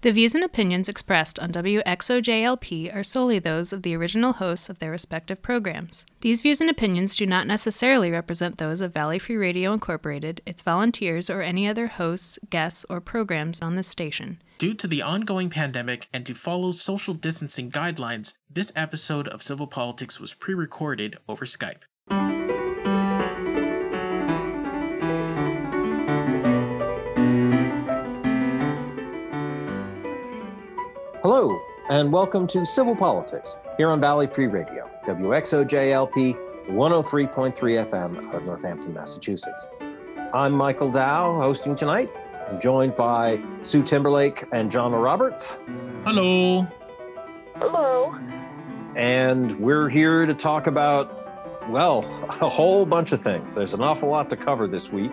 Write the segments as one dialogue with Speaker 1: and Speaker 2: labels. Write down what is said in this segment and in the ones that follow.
Speaker 1: The views and opinions expressed on WXOJLP are solely those of the original hosts of their respective programs. These views and opinions do not necessarily represent those of Valley Free Radio Incorporated, its volunteers, or any other hosts, guests, or programs on this station.
Speaker 2: Due to the ongoing pandemic and to follow social distancing guidelines, this episode of Civil Politics was pre recorded over Skype.
Speaker 3: Hello, and welcome to Civil Politics here on Valley Free Radio, WXOJLP 103.3 FM out of Northampton, Massachusetts. I'm Michael Dow, hosting tonight. I'm joined by Sue Timberlake and John Roberts.
Speaker 2: Hello.
Speaker 4: Hello.
Speaker 3: And we're here to talk about, well, a whole bunch of things. There's an awful lot to cover this week,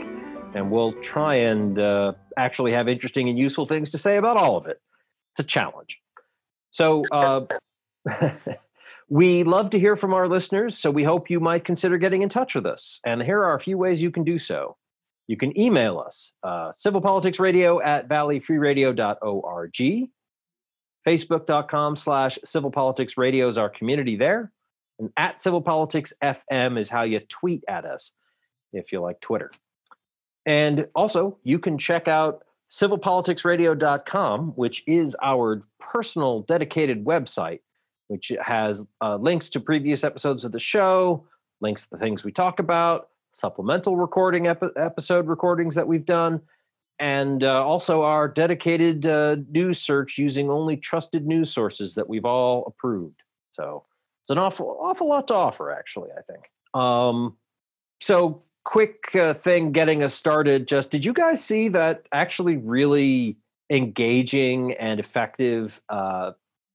Speaker 3: and we'll try and uh, actually have interesting and useful things to say about all of it. It's a challenge. So, uh, we love to hear from our listeners, so we hope you might consider getting in touch with us. And here are a few ways you can do so. You can email us, uh, civilpoliticsradio at valleyfreeradio.org. Facebook.com slash civilpoliticsradio is our community there. And at civilpoliticsfm is how you tweet at us if you like Twitter. And also, you can check out civilpoliticsradio.com, which is our personal dedicated website, which has uh, links to previous episodes of the show, links to the things we talk about, supplemental recording epi- episode recordings that we've done, and uh, also our dedicated uh, news search using only trusted news sources that we've all approved. So it's an awful, awful lot to offer, actually. I think. Um, so quick uh, thing getting us started. Just did you guys see that actually really engaging and effective, uh,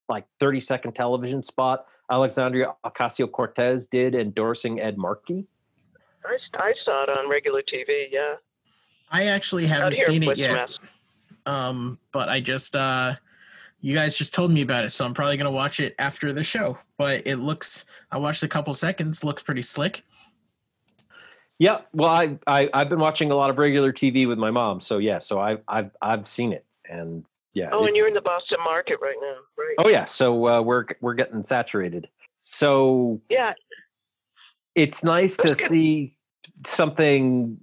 Speaker 3: like thirty second television spot Alexandria Ocasio Cortez did endorsing Ed Markey?
Speaker 4: I, I saw it on regular TV. Yeah.
Speaker 2: I actually haven't seen it yet. Um, but I just uh you guys just told me about it, so I'm probably gonna watch it after the show. But it looks I watched a couple seconds, looks pretty slick.
Speaker 3: Yeah, well, I, I I've been watching a lot of regular TV with my mom, so yeah, so I I've I've seen it, and yeah.
Speaker 4: Oh,
Speaker 3: it-
Speaker 4: and you're in the Boston market right now, right?
Speaker 3: oh yeah, so uh, we're we're getting saturated. So
Speaker 4: Yeah.
Speaker 3: it's nice to see something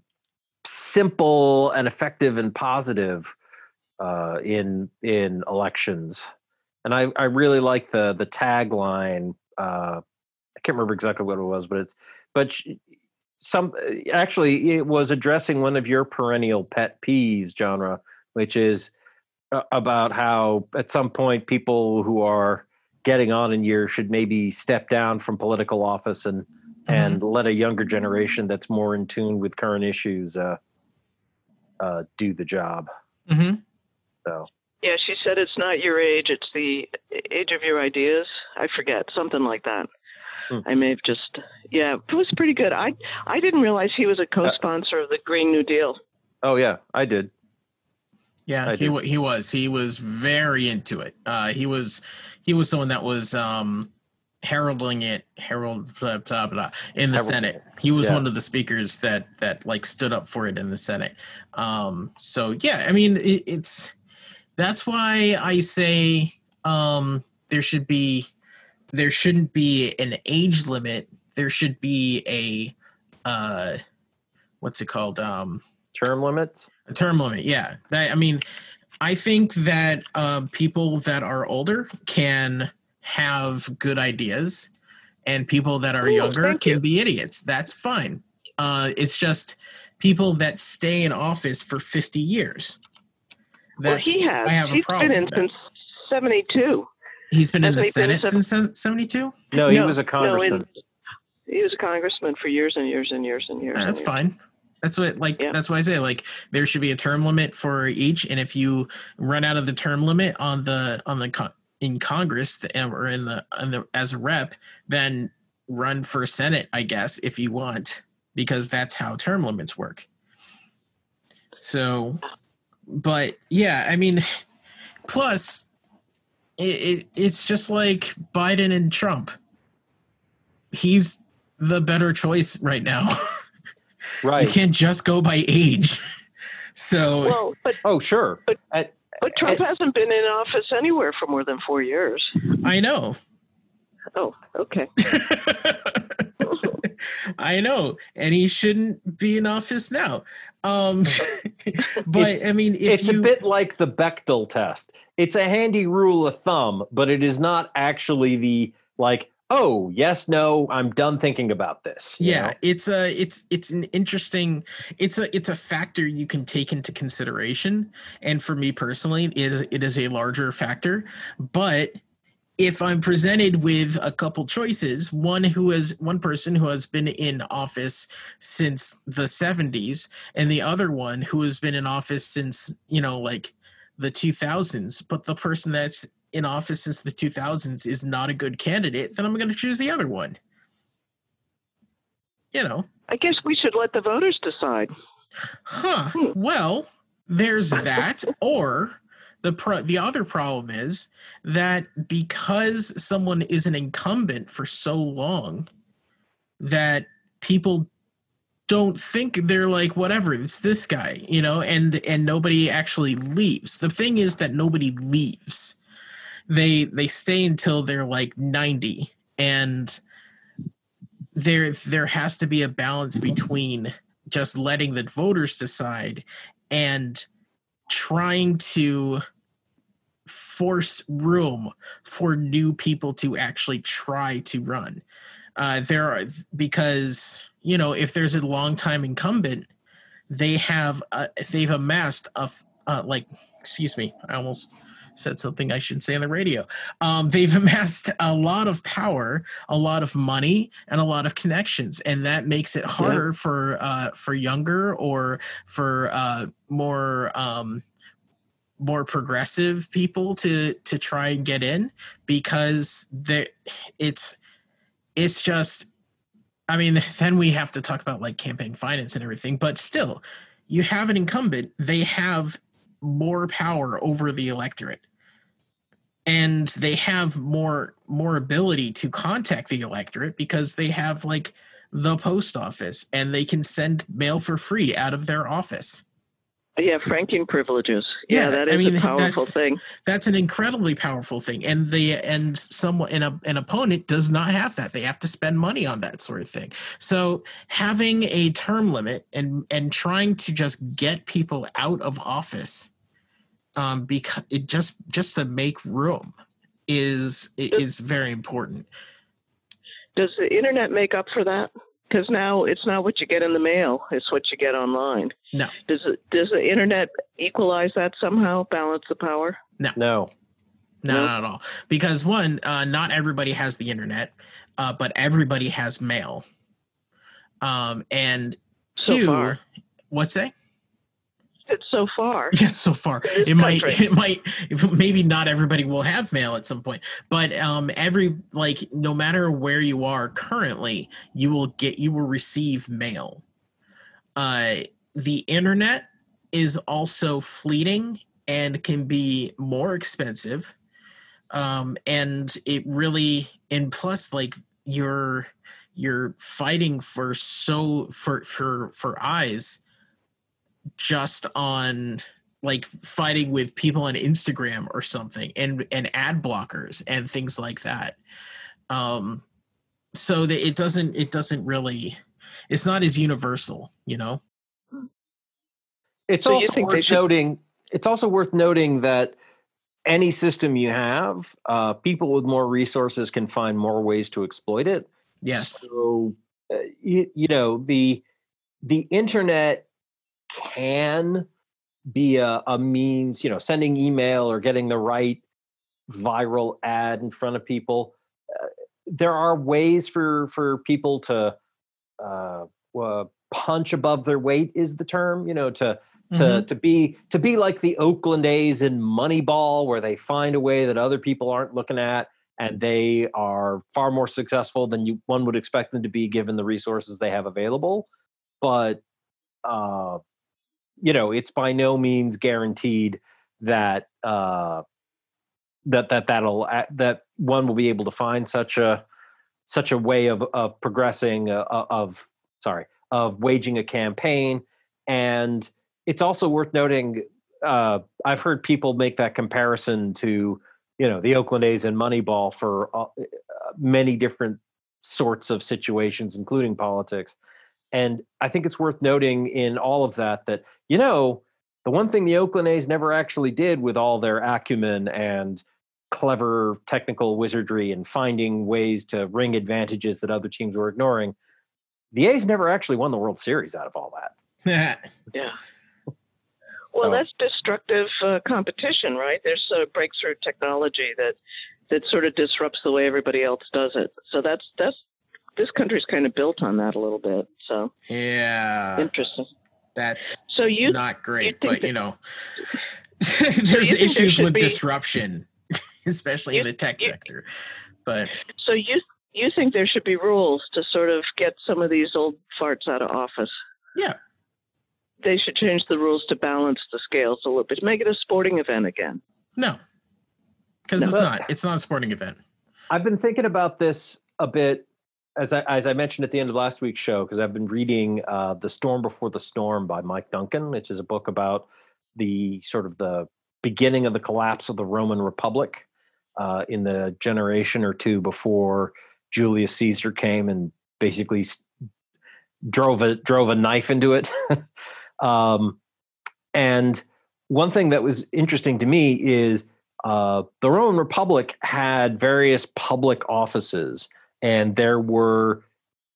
Speaker 3: simple and effective and positive uh, in in elections, and I I really like the the tagline. Uh, I can't remember exactly what it was, but it's but some actually it was addressing one of your perennial pet peeves genre, which is uh, about how at some point people who are getting on in years should maybe step down from political office and and let a younger generation that's more in tune with current issues uh, uh, do the job.
Speaker 2: Mm-hmm.
Speaker 3: So
Speaker 4: Yeah, she said it's not your age, it's the age of your ideas. I forget, something like that.
Speaker 3: Hmm.
Speaker 4: I may have just yeah, it was pretty good. I I didn't realize he was a co-sponsor of the Green New Deal.
Speaker 3: oh yeah, I did.
Speaker 2: Yeah,
Speaker 3: I
Speaker 2: he
Speaker 3: do.
Speaker 2: wa- he was he was very into it. Uh, he was he was the one that was um, heralding it, herald blah blah blah in the
Speaker 3: Heralding
Speaker 2: Senate. He was
Speaker 3: Yeah.
Speaker 2: one of the speakers that that like stood up for it in the Senate. Um, so yeah, I mean it, it's that's why I say um, there should be there shouldn't be an age limit. There should be a uh, what's it called? Um,
Speaker 3: Term limits.
Speaker 2: a term limit, yeah. That, I mean, I think that um, people that are older can have good ideas, and people that are
Speaker 4: Cool,
Speaker 2: younger can
Speaker 4: you.
Speaker 2: be idiots. That's fine. Uh, it's just people that stay in office for fifty years.
Speaker 4: well, he has.
Speaker 2: I have a problem.
Speaker 4: been in since '72.
Speaker 2: He's been in the
Speaker 4: hasn't he been
Speaker 2: Senate
Speaker 4: sev-
Speaker 2: since seventy-two.
Speaker 3: No, he
Speaker 4: No,
Speaker 3: was a
Speaker 4: no, in-
Speaker 3: congressman.
Speaker 4: He was a congressman for years and years and years and years. and
Speaker 2: That's
Speaker 4: years.
Speaker 2: fine. That's what like
Speaker 4: Yeah.
Speaker 2: that's why I say like there should be a term limit for each, and if you run out of the term limit on the on the con- in Congress the, or in the, in the as a rep, then run for Senate, I guess, if you want, because that's how term limits work. So, but yeah, I mean, plus it, it it's just like Biden and Trump. He's the better choice right now.
Speaker 3: Right.
Speaker 2: You can't just go by age. So
Speaker 4: Well, but
Speaker 3: Oh, sure.
Speaker 4: But-
Speaker 3: At,
Speaker 4: But Trump hasn't been in office anywhere for more than four years.
Speaker 2: I know.
Speaker 4: Oh, okay.
Speaker 2: I know, and he shouldn't be in office now. Um, but
Speaker 3: It's-
Speaker 2: I mean, if
Speaker 3: it's
Speaker 2: you,
Speaker 3: a bit like the Bechdel test. It's a handy rule of thumb, but it is not actually the like, oh, yes, no, I'm done thinking about this.
Speaker 2: yeah
Speaker 3: know?
Speaker 2: it's a it's it's an interesting it's a it's a factor you can take into consideration and for me personally it is it is a larger factor but if i'm presented with a couple choices one who has one person who has been in office since the 70s and the other one who has been in office since you know like the 2000s but the person that's in office since the 2000s is not a good candidate then i'm going to choose the other one you know
Speaker 4: I guess we should let the voters decide.
Speaker 2: Huh.
Speaker 4: Hmm.
Speaker 2: Well, there's that. or the pro- the other problem is that because someone is an incumbent for so long, that people don't think they're like whatever it's this guy you know and and nobody actually leaves. The thing is that nobody leaves. They they stay until they're like 90 and there there has to be a balance between just letting the voters decide and trying to force room for new people to actually try to run. Uh, there are because you know if there's a long time incumbent they have uh, they've amassed a f- uh, like excuse me i almost said something i shouldn't say on the radio. Um, they've amassed a lot of power a lot of money and a lot of connections and that makes it harder for uh, for younger or for uh, more um, more progressive people to to try and get in because there it's it's just i mean then we have to talk about like campaign finance and everything but still you have an incumbent they have more power over the electorate. And they have more more ability to contact the electorate because they have like the post office and they can send mail for free out of their office
Speaker 4: Yeah, franking privileges. Yeah,
Speaker 2: Yeah,
Speaker 4: that
Speaker 2: I mean,
Speaker 4: a powerful
Speaker 2: that's-
Speaker 4: thing.
Speaker 2: that's an incredibly powerful thing and the and someone and a, an opponent does not have that they have to spend money on that sort of thing so having a term limit and and trying to just get people out of office um because it just just to make room is is very important
Speaker 4: Does the internet make up for that? Because now it's not what you get in the mail; it's what you get online.
Speaker 2: No.
Speaker 4: Does it? Does the internet equalize that somehow? Balance the power?
Speaker 3: No.
Speaker 2: No,
Speaker 4: No?
Speaker 2: not at all. Because one, uh, not everybody has the internet, uh, but everybody has mail. Um, and two,
Speaker 4: far.
Speaker 2: what's that?
Speaker 4: It's so far.
Speaker 2: Yes, so far it might it might maybe not everybody will have mail at some point, but um, every like no matter where you are currently, you will get you will receive mail. Uh, the internet is also fleeting and can be more expensive, um, and it really and plus like you're you're fighting for so for for for eyes just on like fighting with people on Instagram or something and and ad blockers and things like that. Um so that it doesn't it doesn't really it's not as universal, you know.
Speaker 3: It's
Speaker 4: So
Speaker 3: also worth
Speaker 4: should-
Speaker 3: noting. It's also worth noting that any system you have, uh, people with more resources can find more ways to exploit it.
Speaker 2: Yes.
Speaker 3: So, uh, you, you know the the internet can be a, a means. You know, sending email or getting the right viral ad in front of people. Uh, there are ways for for people to uh, uh, punch above their weight. Is the term? You know to to
Speaker 2: Mhm.
Speaker 3: to be to be like the Oakland A's in Moneyball, where they find a way that other people aren't looking at, and they are far more successful than you one would expect them to be given the resources they have available. But uh, you know, it's by no means guaranteed that uh, that that that'll that one will be able to find such a such a way of of progressing uh, of sorry of waging a campaign and it's also worth noting uh, I've heard people make that comparison to you know the Oakland A's and Moneyball for uh, many different sorts of situations, including politics. And I think it's worth noting in all of that that you know the one thing the Oakland A's never actually did with all their acumen and clever technical wizardry and finding ways to wring advantages that other teams were ignoring. The A's never actually won the World Series out of all that.
Speaker 4: yeah. Well, that's destructive uh, competition, right? There's a breakthrough technology that that sort of disrupts the way everybody else does it. So that's that's this country's kind of built on that a little bit. So
Speaker 2: yeah,
Speaker 4: interesting.
Speaker 2: That's so you not great, you but that, you know, there's
Speaker 4: you
Speaker 2: issues
Speaker 4: there
Speaker 2: with
Speaker 4: be,
Speaker 2: disruption, especially you, in the tech sector. But
Speaker 4: so you you think there should be rules to sort of get some of these old farts out of office?
Speaker 2: Yeah,
Speaker 4: they should change the rules to balance the scales a little bit. Make it a sporting event again.
Speaker 2: No, because no, it's not. It's not a sporting event.
Speaker 3: I've been thinking about this a bit as I, as I mentioned at the end of last week's show, because I've been reading uh, "The Storm Before the Storm" by Mike Duncan, which is a book about the sort of the beginning of the collapse of the Roman Republic uh, in the generation or two before Julius Caesar came and basically drove a drove a knife into it. Um, and one thing that was interesting to me is uh, the Roman Republic had various public offices, and there were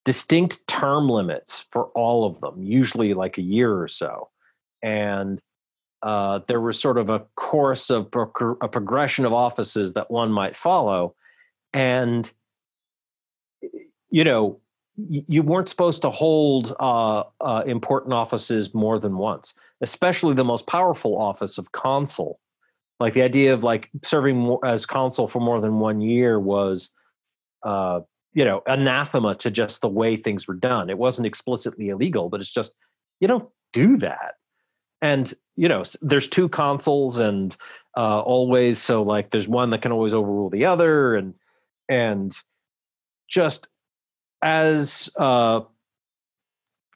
Speaker 3: distinct term limits for all of them, usually like a year or so. And uh, there was sort of a course of a progression of offices that one might follow. And, you know, you weren't supposed to hold uh, uh, important offices more than once, especially the most powerful office of consul. Like the idea of like serving as consul for more than one year was, uh, you know, anathema to just the way things were done. It wasn't explicitly illegal, but it's just you don't do that. And you know, there's two consuls, and uh, always so like there's one that can always overrule the other, and and just as uh,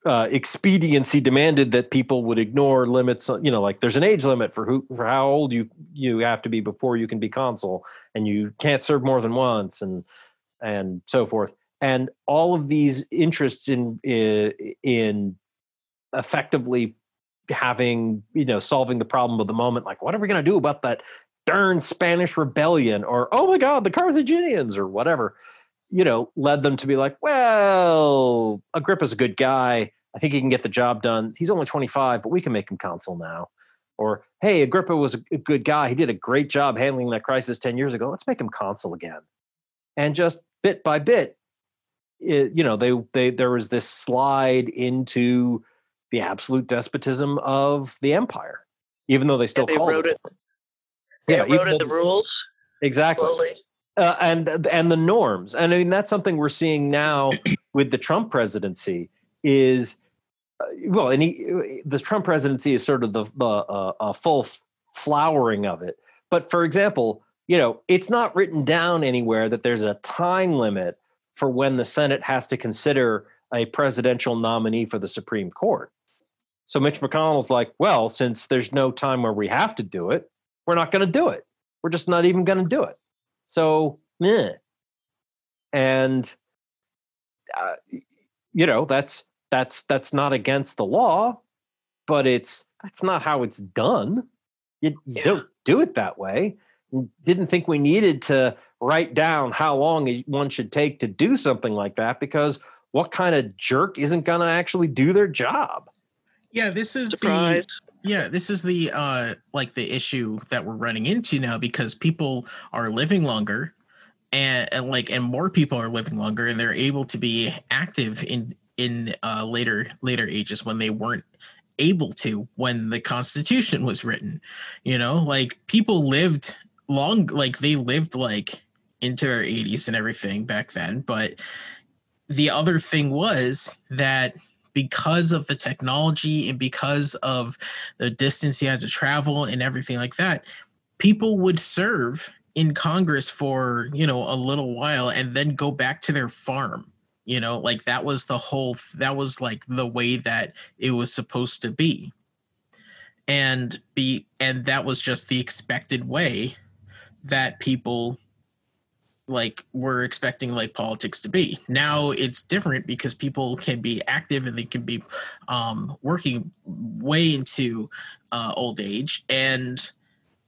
Speaker 3: uh, expediency demanded that people would ignore limits. You know, like there's an age limit for who for how old you you have to be before you can be consul, and you can't serve more than once, and and so forth. And all of these interests in in effectively having you know solving the problem of the moment, like what are we going to do about that darn Spanish rebellion, or oh my God, the Carthaginians, or whatever you know, led them to be like, well, Agrippa's a good guy. I think he can get the job done. He's only 25, but we can make him consul now. Or, hey, Agrippa was a good guy. He did a great job handling that crisis 10 years ago. Let's make him consul again. And just bit by bit, it, you know, they they there was this slide into the absolute despotism of the empire, even though they still
Speaker 4: yeah, they wrote it. it. They yeah, wrote the rules
Speaker 3: exactly. Uh, and and the norms. And I mean that's something we're seeing now with the Trump presidency is uh, well, and he, the Trump presidency is sort of the the uh, full f- flowering of it. But for example, you know, it's not written down anywhere that there's a time limit for when the Senate has to consider a presidential nominee for the Supreme Court. So Mitch McConnell's like, well, since there's no time where we have to do it, we're not going to do it. We're just not even going to do it. So, meh. And uh, you know, that's that's that's not against the law, but it's that's not how it's done. You, you yeah. don't do it that way. Didn't think we needed to write down how long one should take to do something like that because what kind of jerk isn't going to actually do their job?
Speaker 2: Yeah, this is
Speaker 4: Surprise.
Speaker 2: the yeah, this is the uh like the issue that we're running into now because people are living longer and, and like and more people are living longer and they're able to be active in in uh later later ages when they weren't able to when the constitution was written. You know, like people lived long like they lived like into their 80s and everything back then, but the other thing was that because of the technology and because of the distance he had to travel and everything like that, people would serve in Congress for, you know, a little while and then go back to their farm. You know, like that was the whole, that was like the way that it was supposed to be. and be and that was just the expected way that people like were expecting like politics to be. Now it's different because people can be active and they can be um, working way into uh, old age and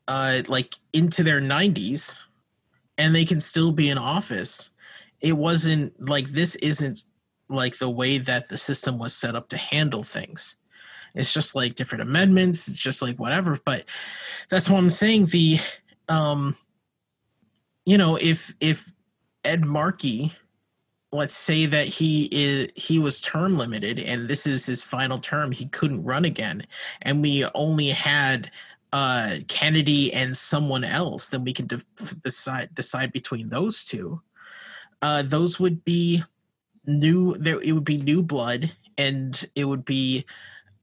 Speaker 2: uh, like into their 90s and they can still be in office. It wasn't like this isn't like the way that the system was set up to handle things. It's just like different amendments. It's just like whatever. But that's what i'm saying. The um you know, if if Ed Markey, let's say that he is he was term limited and this is his final term, he couldn't run again, and we only had uh Kennedy and someone else, then we can de- decide decide between those two. Uh, those would be new. There, it would be new blood, and it would be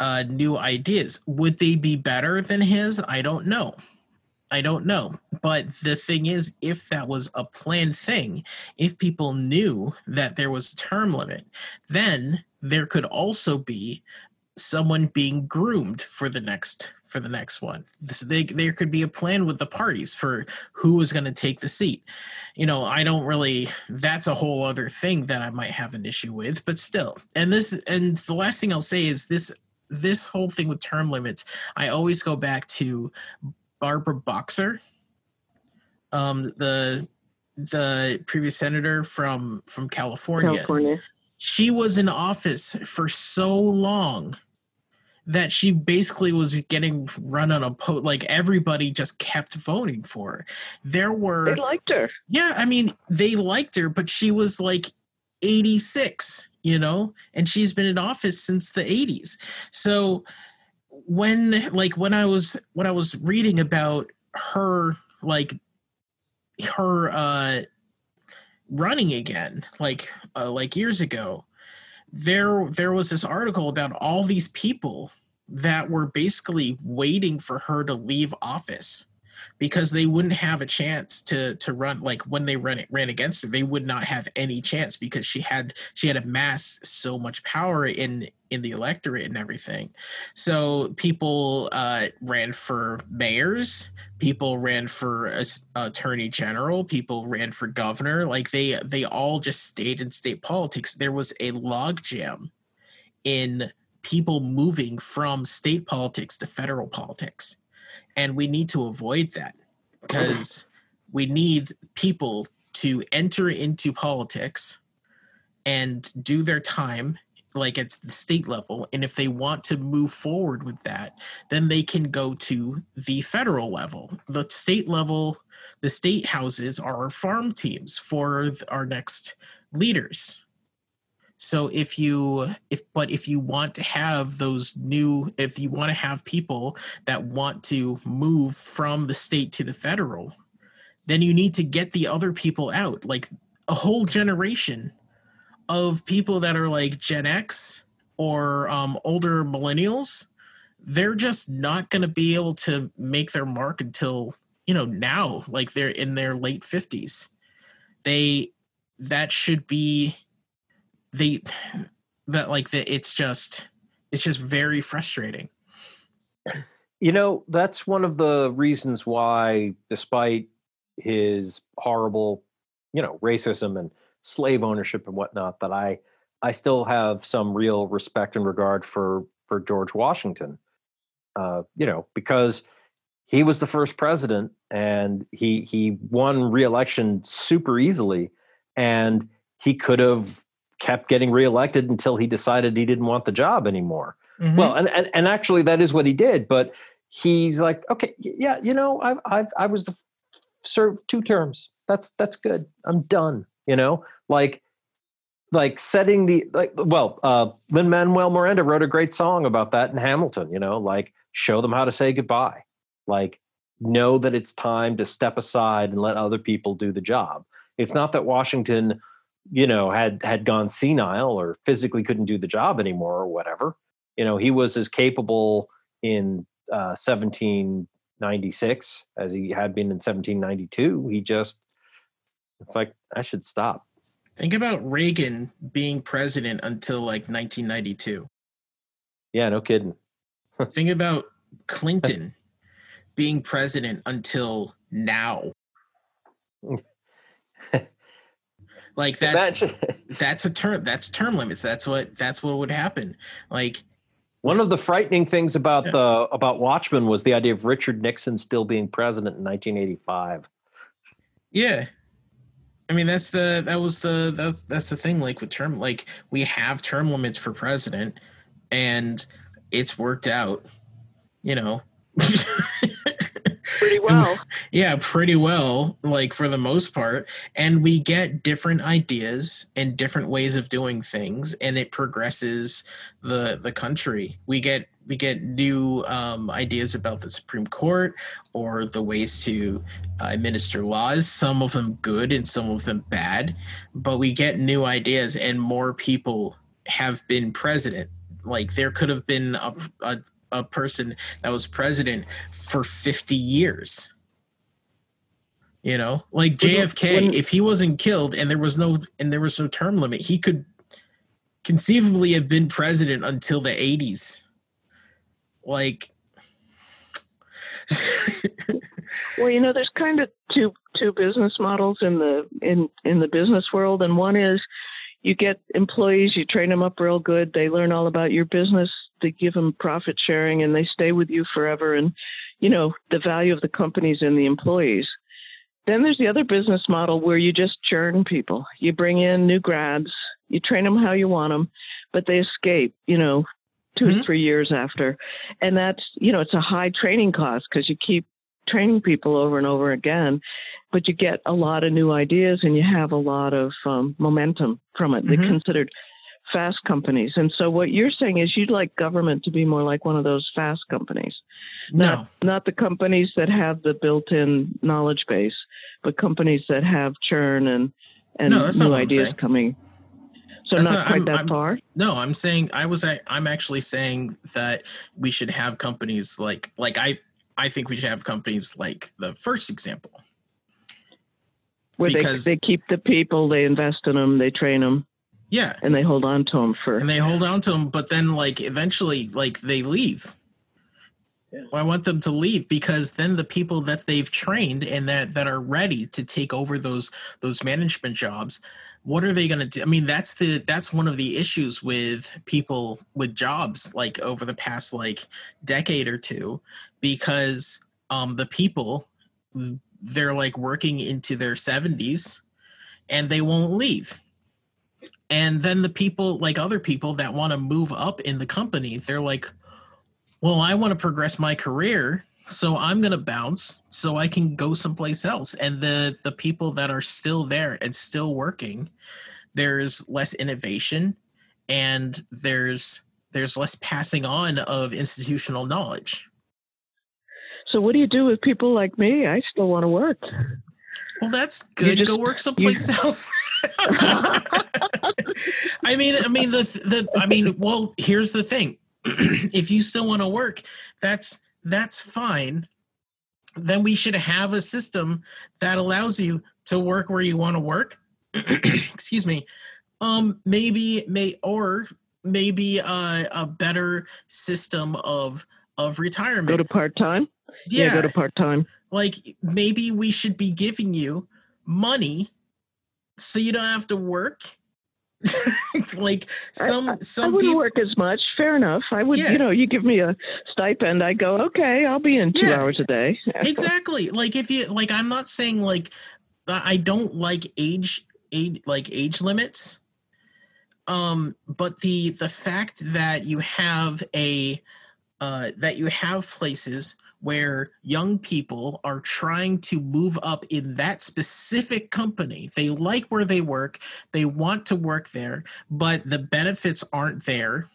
Speaker 2: uh, new ideas. Would they be better than his? I don't know. I don't know. But the thing is, if that was a planned thing, if people knew that there was a term limit, then there could also be someone being groomed for the next for the next one. This, they, there could be a plan with the parties for who is going to take the seat. You know, I don't really. That's a whole other thing that I might have an issue with, but still. And this and the last thing I'll say is this this whole thing with term limits. I always go back to Barbara Boxer, um, the the previous senator from from California.
Speaker 4: California.
Speaker 2: She was in office for so long that she basically was getting run on a po like everybody just kept voting for her. There were
Speaker 4: They liked her.
Speaker 2: yeah, I mean they liked her, but she was like 86, you know, and she's been in office since the 80s. So when like when I was when I was reading about her like her uh running again like uh, like years ago there there was this article about all these people that were basically waiting for her to leave office because they wouldn't have a chance to to run like when they ran ran against her they would not have any chance because she had she had amassed so much power in in the electorate and everything. So people uh ran for mayors people ran for as attorney general people ran for governor like they they all just stayed in state politics. There was a logjam in people moving from state politics to federal politics and we need to avoid that because we need people to enter into politics and do their time like at the state level and if they want to move forward with that then they can go to the federal level. The state level the state houses are our farm teams for our next leaders so if you if but if you want to have those new if you want to have people that want to move from the state to the federal, then you need to get the other people out. Like a whole generation of people that are like Gen X or um, older millennials, they're just not going to be able to make their mark until you know now, like they're in their late fifties. They that should be they that like that it's just it's just very frustrating.
Speaker 3: You know that's one of the reasons why despite his horrible you know racism and slave ownership and whatnot that i i still have some real respect and regard for for george washington. Uh you know because he was the first president and he he won re-election super easily and he could have kept getting reelected until he decided he didn't want the job anymore. Mm-hmm. Well, and, and and actually that is what he did, but he's like, okay, yeah, you know, I I I was the served two terms. That's that's good. I'm done. You know, like like setting the like well, uh Lin Manuel Miranda wrote a great song about that in Hamilton, you know, like show them how to say goodbye. Like know that it's time to step aside and let other people do the job. It's not that Washington you know had had gone senile or physically couldn't do the job anymore or whatever you know he was as capable in uh, 1796 as he had been in 1792 he just it's like i should stop.
Speaker 2: Think about reagan being president until like 1992
Speaker 3: yeah no kidding.
Speaker 2: Think about Clinton being president until now. like that's
Speaker 3: Imagine-
Speaker 2: that's a term that's term limits. That's what that's what would happen. Like
Speaker 3: One of the frightening things about
Speaker 2: Yeah.
Speaker 3: the about Watchmen was the idea of Richard Nixon still being president in 1985.
Speaker 2: Yeah. I mean that's the that was the that's that's the thing like with term like we have term limits for president and it's worked out, you know.
Speaker 4: Pretty well.
Speaker 2: yeah, pretty well like for the most part and we get different ideas and different ways of doing things and it progresses the the country. We get we get new um, ideas about the Supreme Court or the ways to uh, administer laws, some of them good and some of them bad, but we get new ideas and more people have been president. Like there could have been a, a, a person that was president for 50 years. You know, like JFK,
Speaker 4: wouldn't-
Speaker 2: if he wasn't killed and there was no and there was no term limit, he could conceivably have been president until the 80s. Like
Speaker 4: Well, you know, there's kind of two two business models in the in in the business world, and one is you get employees, you train them up real good, they learn all about your business, they give them profit sharing, and they stay with you forever. And you know, the value of the companies and the employees. Then there's the other business model where you just churn people. You bring in new grads, you train them how you want them, but they escape. You know, 2 or
Speaker 2: Mhm.
Speaker 4: three years after, and that's you know it's a high training cost because you keep training people over and over again, but you get a lot of new ideas and you have a lot of um, momentum from it. They're
Speaker 2: Mhm.
Speaker 4: considered fast companies, and so what you're saying is you'd like government to be more like one of those fast companies,
Speaker 2: no.
Speaker 4: not the companies that have the built-in knowledge base, but companies that have churn and and
Speaker 2: No,
Speaker 4: new ideas coming. So
Speaker 2: That's
Speaker 4: not,
Speaker 2: not-
Speaker 4: quite
Speaker 2: I'm-
Speaker 4: that
Speaker 2: I'm-
Speaker 4: far.
Speaker 2: No, I'm saying I was ac- I'm actually saying that we should have companies like like I I think we should have companies like the first example.
Speaker 4: Where
Speaker 2: because-
Speaker 4: they they keep the people, they invest in them, they train them,
Speaker 2: Yeah,
Speaker 4: and they hold on to them for.
Speaker 2: and they hold on to them, but then like eventually like they leave. Well, I want them to leave because then the people that they've trained and that that are ready to take over those those management jobs, what are they going to do? I mean, that's the that's one of the issues with people with jobs like over the past like decade or two because um the people they're like working into their 70s and they won't leave. And then the people like other people that want to move up in the company, they're like well, I want to progress my career, so I'm going to bounce so I can go someplace else. And the the people that are still there and still working, there's less innovation and there's there's less passing on of institutional knowledge.
Speaker 4: So what do you do with people like me? I still want to work.
Speaker 2: Well, that's good.
Speaker 4: just-
Speaker 2: Go work someplace else. I mean, I mean the the I mean, well, here's the thing. if you still want to work, that's that's fine. Then we should have a system that allows you to work where you want to work. Excuse me. Um maybe may or maybe a, a better system of of retirement.
Speaker 4: Go to part time. Yeah. go to part time.
Speaker 2: Like maybe we should be giving you money so you don't have to work like some
Speaker 4: I
Speaker 2: some
Speaker 4: wouldn't
Speaker 2: people
Speaker 4: work as much. Fair enough. I would.
Speaker 2: Yeah.
Speaker 4: You know, you give me a stipend, I go, okay, I'll be in two
Speaker 2: Yeah.
Speaker 4: hours a day.
Speaker 2: exactly like if you like i'm not saying like i don't like age age like age limits um but the the fact that you have a uh that you have places where young people are trying to move up in that specific company. They like where they work. They want to work there but the benefits aren't there.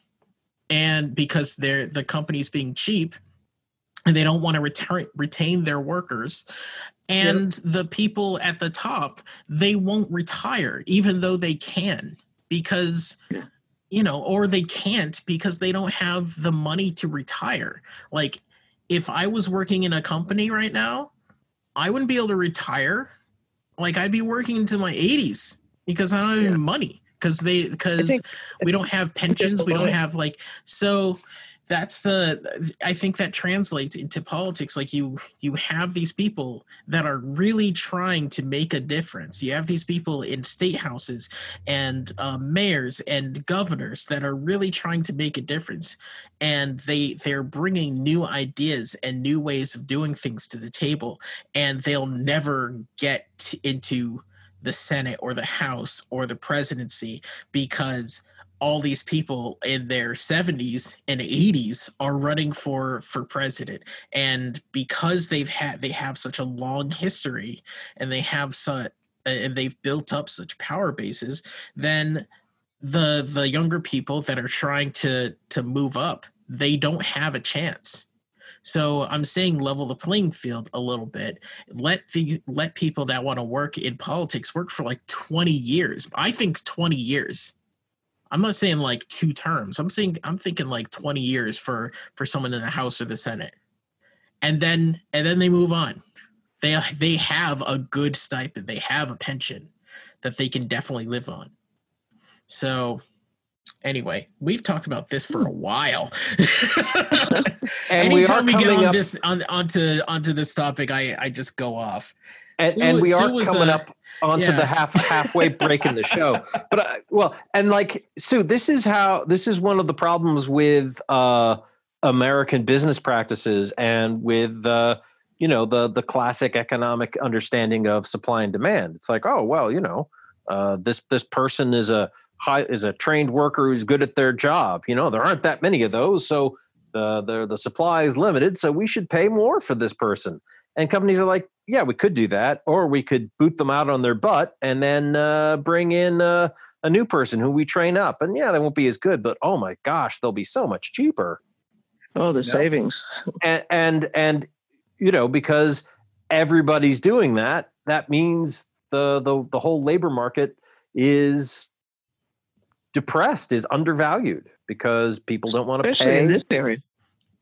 Speaker 2: And because they're the company's being cheap and they don't want to return, retain their workers. And the people at the top they won't retire even though they can because
Speaker 4: Yeah.
Speaker 2: you know or they can't because they don't have the money to retire. Like if i was working in a company right now i wouldn't be able to retire like i'd be working into my 80s because i don't have
Speaker 4: Yeah.
Speaker 2: any money because they because we don't have pensions we don't have like so that's the i think that translates into politics. Like you you have these people that are really trying to make a difference. You have these people in state houses and uh, mayors and governors that are really trying to make a difference. And they they're bringing new ideas and new ways of doing things to the table. And they'll never get into the senate or the house or the presidency because all these people in their 70s and 80s are running for for president. And because they've had they have such a long history and they have such and they've built up such power bases then the the younger people that are trying to to move up they don't have a chance. So i'm saying level the playing field a little bit. Let the let people that want to work in politics work for like 20 years. I think 20 years I'm not saying like two terms. I'm saying I'm thinking like 20 years for for someone in the House or the Senate, and then and then they move on. They they have a good stipend. They have a pension that they can definitely live on. So anyway, we've talked about this for a while. and Anytime we, we get on up, this on onto onto this topic, I I just go off.
Speaker 3: And, Sue, and we Sue are coming a, up onto yeah. the half halfway break in the show. But uh, well, and like Sue, this is how this is one of the problems with uh, American business practices and with uh, you know the the classic economic understanding of supply and demand. It's like, oh well, you know, uh, this this person is a high is a trained worker who's good at their job. You know, there aren't that many of those, so the the the supply is limited. So we should pay more for this person. And companies are like, yeah, we could do that, or we could boot them out on their butt and then uh, bring in uh, a new person who we train up. And yeah, they won't be as good, but oh my gosh, they'll be so much cheaper.
Speaker 4: Oh, the savings.
Speaker 3: And, and and you know because everybody's doing that, that means the the the whole labor market is depressed, is undervalued because people don't want to pay
Speaker 4: in this area.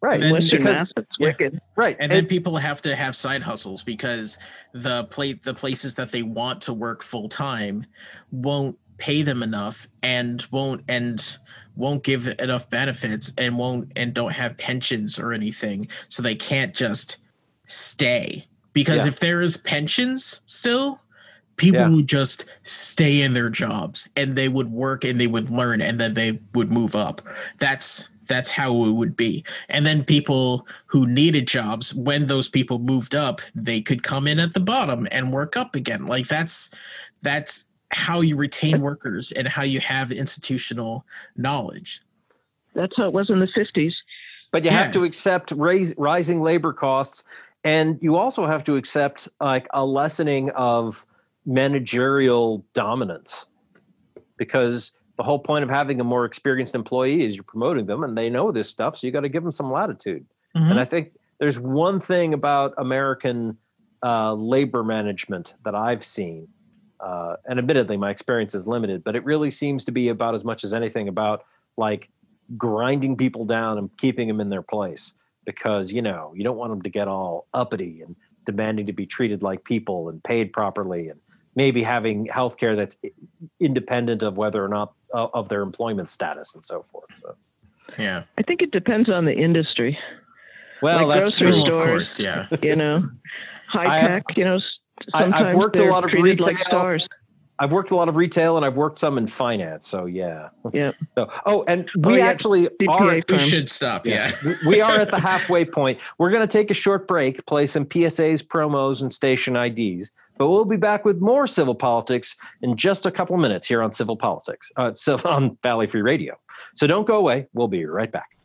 Speaker 3: Right.
Speaker 4: Then, because, it's yeah, wicked.
Speaker 3: Right.
Speaker 2: And, and, then people have to have side hustles because the plate the places that they want to work full time won't pay them enough and won't and won't give enough benefits and won't and don't have pensions or anything. So they can't just stay. Because yeah. if there is pensions still, people yeah. would just stay in their jobs and they would work and they would learn and then they would move up. That's that's how it would be. And then people who needed jobs, when those people moved up, they could come in at the bottom and work up again. Like that's that's how you retain workers and how you have institutional knowledge.
Speaker 4: That's how it was in the 50s.
Speaker 3: But you yeah. have to accept raise, rising labor costs and you also have to accept like a lessening of managerial dominance because the whole point of having a more experienced employee is you're promoting them and they know this stuff so you got to give them some latitude mm-hmm. and i think there's one thing about american uh, labor management that i've seen uh, and admittedly my experience is limited but it really seems to be about as much as anything about like grinding people down and keeping them in their place because you know you don't want them to get all uppity and demanding to be treated like people and paid properly and maybe having health care that's independent of whether or not uh, of their employment status and so forth. So,
Speaker 2: yeah,
Speaker 4: I think it depends on the industry.
Speaker 3: Well, like that's true, stores, of
Speaker 2: course. Yeah,
Speaker 4: you know, high tech. You know, sometimes I, have worked a lot of retail. Like stars.
Speaker 3: I've worked a lot of retail and I've worked some in finance. So yeah.
Speaker 4: Yeah.
Speaker 3: So, oh, and we oh, yeah. actually are.
Speaker 2: We should stop. Yeah.
Speaker 3: yeah. we are at the halfway point. We're going to take a short break, play some PSAs, promos, and station IDs. But we'll be back with more civil politics in just a couple minutes here on Civil Politics, uh, on Valley Free Radio. So don't go away. We'll be right back.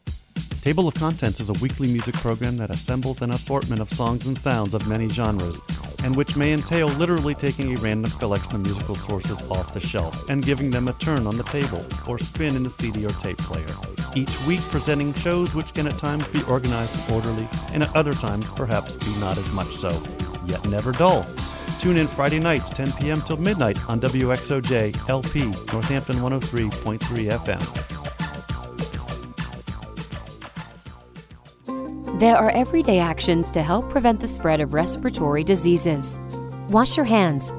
Speaker 5: Table of Contents is a weekly music program that assembles an assortment of songs and sounds of many genres, and which may entail literally taking a random collection of musical sources off the shelf and giving them a turn on the table or spin in a CD or tape player. Each week presenting shows which can at times be organized and orderly, and at other times perhaps be not as much so, yet never dull. Tune in Friday nights, 10 p.m. till midnight on WXOJ LP, Northampton 103.3
Speaker 6: FM. There are everyday actions to help prevent the spread of respiratory diseases. Wash your hands.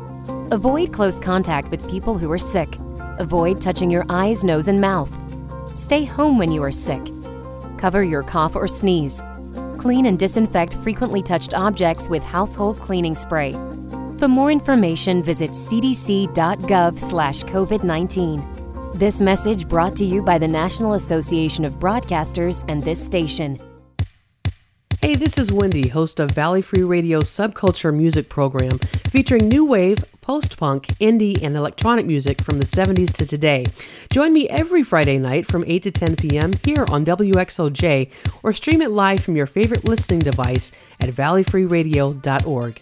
Speaker 6: Avoid close contact with people who are sick. Avoid touching your eyes, nose, and mouth. Stay home when you are sick cover your cough or sneeze. Clean and disinfect frequently touched objects with household cleaning spray. For more information, visit cdc.gov/covid19. This message brought to you by the National Association of Broadcasters and this station.
Speaker 7: Hey, this is Wendy, host of Valley Free Radio's Subculture Music Program, featuring new wave, post punk, indie, and electronic music from the 70s to today. Join me every Friday night from 8 to 10 p.m. here on WXOJ or stream it live from your favorite listening device at valleyfreeradio.org.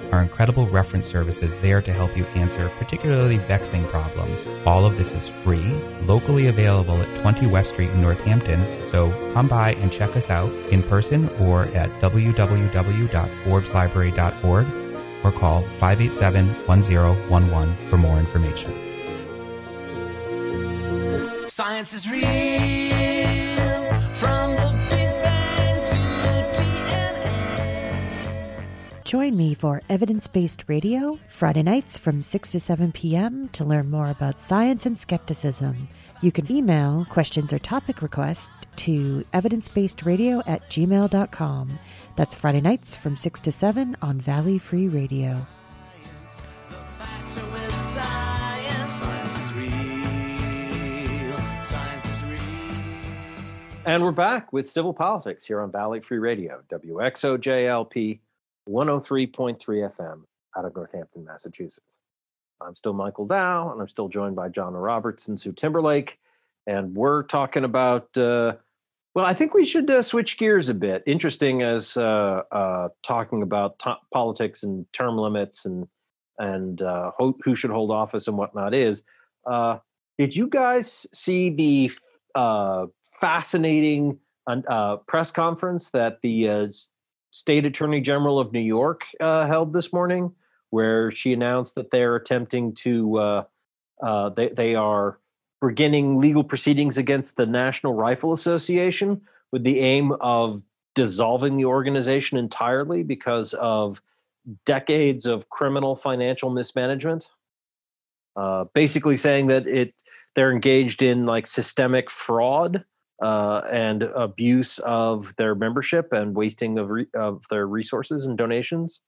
Speaker 8: our incredible reference services there to help you answer particularly vexing problems. All of this is free, locally available at 20 West Street in Northampton, so come by and check us out in person or at www.forbeslibrary.org or call 587 1011 for more information.
Speaker 9: Science is real
Speaker 10: Join me for Evidence Based Radio, Friday nights from 6 to 7 p.m. to learn more about science and skepticism. You can email questions or topic requests to evidencebasedradio at gmail.com. That's Friday nights from 6 to 7 on Valley Free Radio.
Speaker 3: And we're back with Civil Politics here on Valley Free Radio, WXOJLP 103.3 FM out of Northampton, Massachusetts. I'm still Michael Dow, and I'm still joined by John Roberts and Sue Timberlake. And we're talking about, uh, well, I think we should uh, switch gears a bit. Interesting as uh, uh, talking about to- politics and term limits and and uh, who, who should hold office and whatnot is. Uh, did you guys see the fascinating press conference that the state attorney general of New York uh, held this morning, where she announced that they're attempting to uh, uh, they they are beginning legal proceedings against the National Rifle Association with the aim of dissolving the organization entirely because of decades of criminal financial mismanagement. Uh, basically, saying that it they're engaged in like systemic fraud uh, and abuse of their membership and wasting of re- of their resources and donations.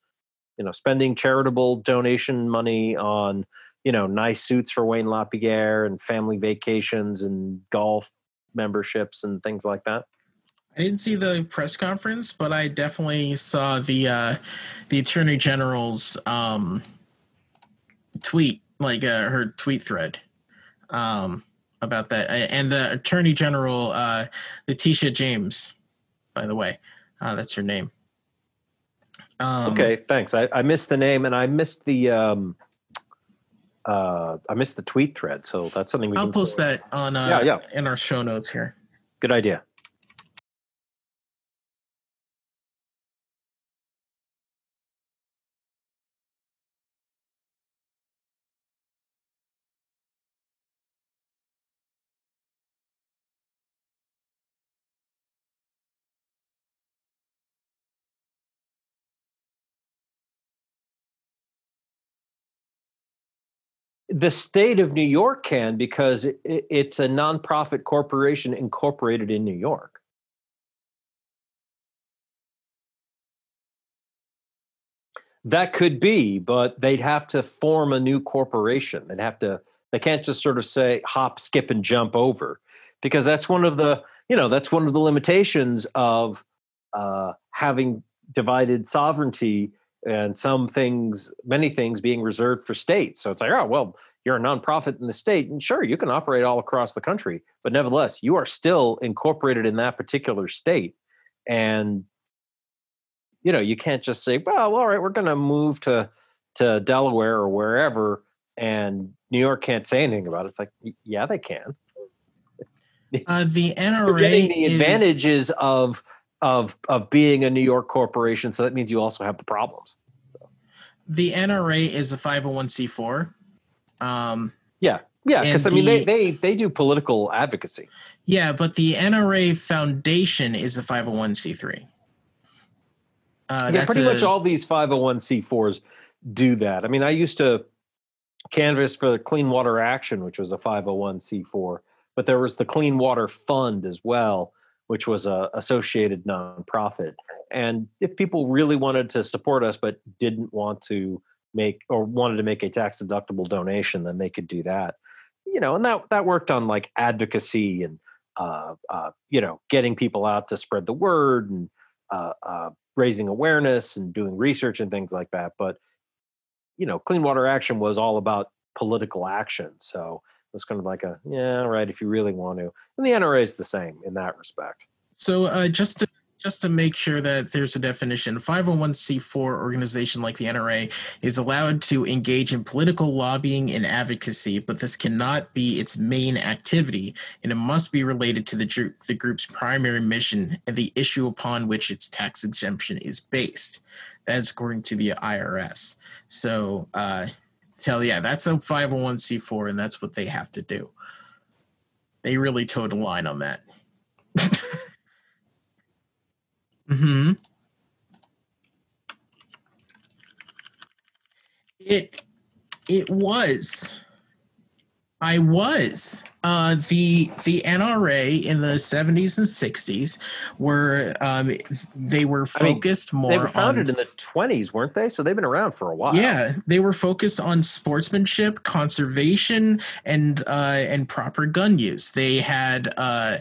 Speaker 3: You know, spending charitable donation money on you know nice suits for Wayne LaPierre and family vacations and golf memberships and things like that.
Speaker 2: I didn't see the press conference, but I definitely saw the uh, the attorney general's um, tweet, like uh, her tweet thread um, about that, and the attorney general, uh, Letitia James, by the way, uh, that's her name. Um,
Speaker 3: okay, thanks. I, I missed the name and I missed the um, uh, I missed the tweet thread, so that's something we
Speaker 2: I'll post
Speaker 3: forward.
Speaker 2: that on uh,
Speaker 3: Yeah, yeah.
Speaker 2: in our show notes here.
Speaker 3: Good idea. The state of New York can because it, it- it's a nonprofit corporation incorporated in New York. That could be, but they'd have to form a new corporation. They'd have to. They can't just sort of say hop, skip, and jump over, because that's one of the you know that's one of the limitations of uh, having divided sovereignty and some things, many things being reserved for states. So it's like, oh, well, you're a nonprofit in the state, and sure, you can operate all across the country, but nevertheless, you are still incorporated in that particular state. And you know, you can't just say, well, all right, we're going to move to to Delaware or wherever, and New York can't say anything about it. It's like, yeah, they can.
Speaker 2: Uh, the
Speaker 3: They're
Speaker 2: NRA
Speaker 3: getting the
Speaker 2: is-
Speaker 3: advantages of of of being a New York corporation. So that means you also have the problems.
Speaker 2: The NRA is a 501c4. Um,
Speaker 3: Yeah, yeah. Because I mean, they
Speaker 2: the-
Speaker 3: they they do political advocacy.
Speaker 2: yeah, but the NRA Foundation is a 501c3. Uh,
Speaker 3: yeah, pretty
Speaker 2: a-
Speaker 3: much all these 501c4s do that. I mean, I used to canvass for the Clean Water Action, which was a 501c4, but there was the Clean Water Fund as well, which was a associated nonprofit. And if people really wanted to support us but didn't want to make or wanted to make a tax deductible donation, then they could do that. You know, and that that worked on like advocacy and uh, uh, you know getting people out to spread the word and uh, uh, raising awareness and doing research and things like that. But you know, Clean Water Action was all about political action. So was kind of like a yeah, right. If you really want to, and the NRA is the same in that respect.
Speaker 2: So uh, just to just to make sure that there's a definition, 501c4 organization like the NRA is allowed to engage in political lobbying and advocacy, but this cannot be its main activity, and it must be related to the, the group's primary mission and the issue upon which its tax exemption is based. That is according to the IRS. So, uh, tell yeah, that's a 501c4, and that's what they have to do. They really toed the line on that. Hmm. It it was. I was. Uh, the the NRA in the seventies and sixties were um, they were
Speaker 3: I mean,
Speaker 2: focused more
Speaker 3: they were founded
Speaker 2: on
Speaker 3: in the 20s, weren't they? So they've been around for a while.
Speaker 2: yeah, they were focused on sportsmanship, conservation, and uh, and proper gun use. They had uh,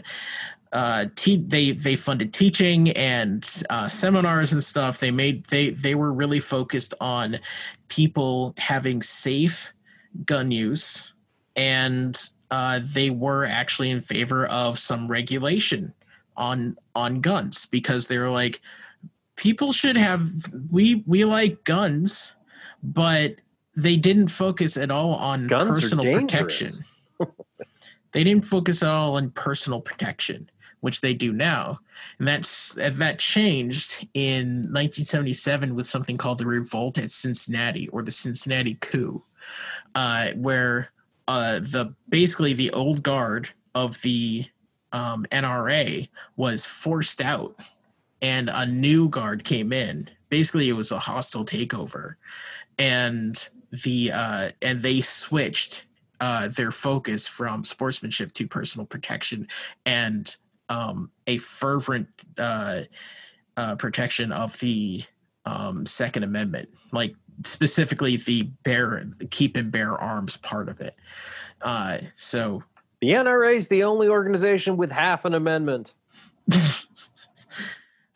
Speaker 2: uh, te- they they funded teaching and uh, seminars and stuff. They made they they were really focused on people having safe gun use, and uh, they were actually in favor of some regulation on on guns because they were like people should have we we like guns but they didn't focus at all on
Speaker 3: Guns
Speaker 2: personal protection. They didn't focus at all on personal protection which they do now and that's that changed in 1977 with something called the revolt at cincinnati or the cincinnati coup uh, where uh, the basically the old guard of the um, NRA was forced out, and a new guard came in. Basically, it was a hostile takeover, and the uh, and they switched uh, their focus from sportsmanship to personal protection and um, a fervent uh, uh, protection of the um, Second Amendment, like specifically the bear keep and bear arms part of it. Uh, so
Speaker 3: The NRA is the only organization with half an amendment.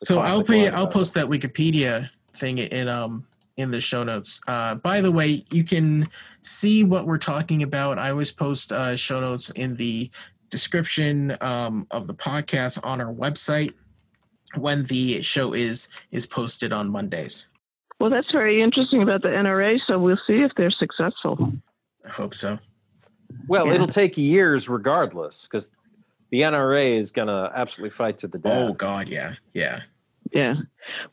Speaker 2: so I'll pay, I'll post that Wikipedia thing in um in the show notes. Uh, by the way, you can see what we're talking about. I always post uh, show notes in the description um, of the podcast on our website when the show is is posted on Mondays.
Speaker 4: Well, that's very interesting about the NRA. So we'll see if they're successful.
Speaker 2: I hope so.
Speaker 3: Well,
Speaker 4: Yeah.
Speaker 3: it'll take years regardless because the NRA is going to absolutely fight to the death.
Speaker 2: Oh God, yeah, yeah.
Speaker 4: Yeah,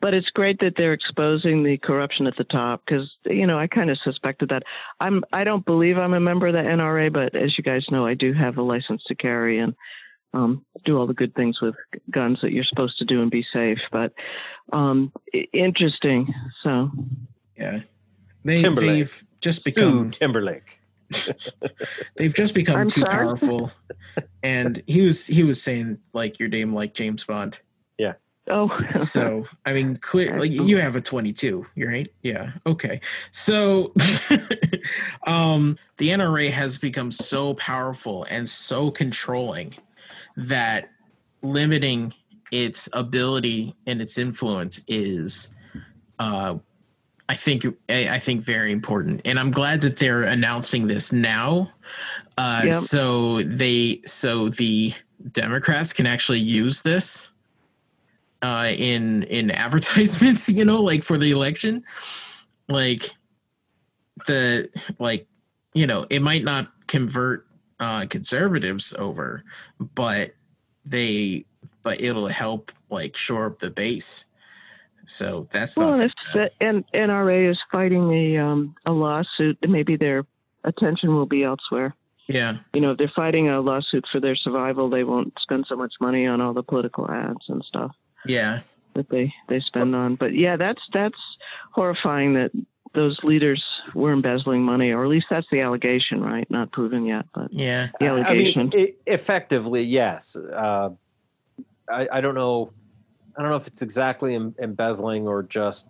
Speaker 4: but it's great that they're exposing the corruption at the top because you know I kind of suspected that. I'm I don't believe I'm a member of the NRA, but as you guys know, I do have a license to carry and um, do all the good things with guns that you're supposed to do and be safe. But um, interesting. So
Speaker 2: Yeah. They,
Speaker 3: Timberlake.
Speaker 2: they've just
Speaker 3: Stu
Speaker 2: become
Speaker 3: Timberlake.
Speaker 2: they've just become
Speaker 4: I'm
Speaker 2: too
Speaker 4: sorry?
Speaker 2: powerful. and he was he was saying like your name like James Bond. Yeah.
Speaker 4: Oh,
Speaker 2: So I mean clear like you have a 22, right? Yeah. Okay. So um the NRA has become so powerful and so controlling that limiting its ability and its influence is uh I think I think very important, and I'm glad that they're announcing this now, uh,
Speaker 4: Yep.
Speaker 2: so they so the Democrats can actually use this uh, in in advertisements, you know, like for the election, like the like you know it might not convert uh, conservatives over, but they but it'll help like shore up the base. So that's
Speaker 4: Well, and the N- NRA is fighting a um, a lawsuit, maybe their attention will be elsewhere.
Speaker 2: yeah.
Speaker 4: You know, if they're fighting a lawsuit for their survival, they won't spend so much money on all the political ads and stuff
Speaker 2: Yeah.
Speaker 4: that they they spend on. But yeah, that's that's horrifying that those leaders were embezzling money, or at least that's the allegation, right? Not proven yet, but
Speaker 2: Yeah.
Speaker 4: the
Speaker 3: I mean,
Speaker 4: allegation.
Speaker 3: e- effectively, yes. Uh, I, I don't know. I don't know if it's exactly em- embezzling or just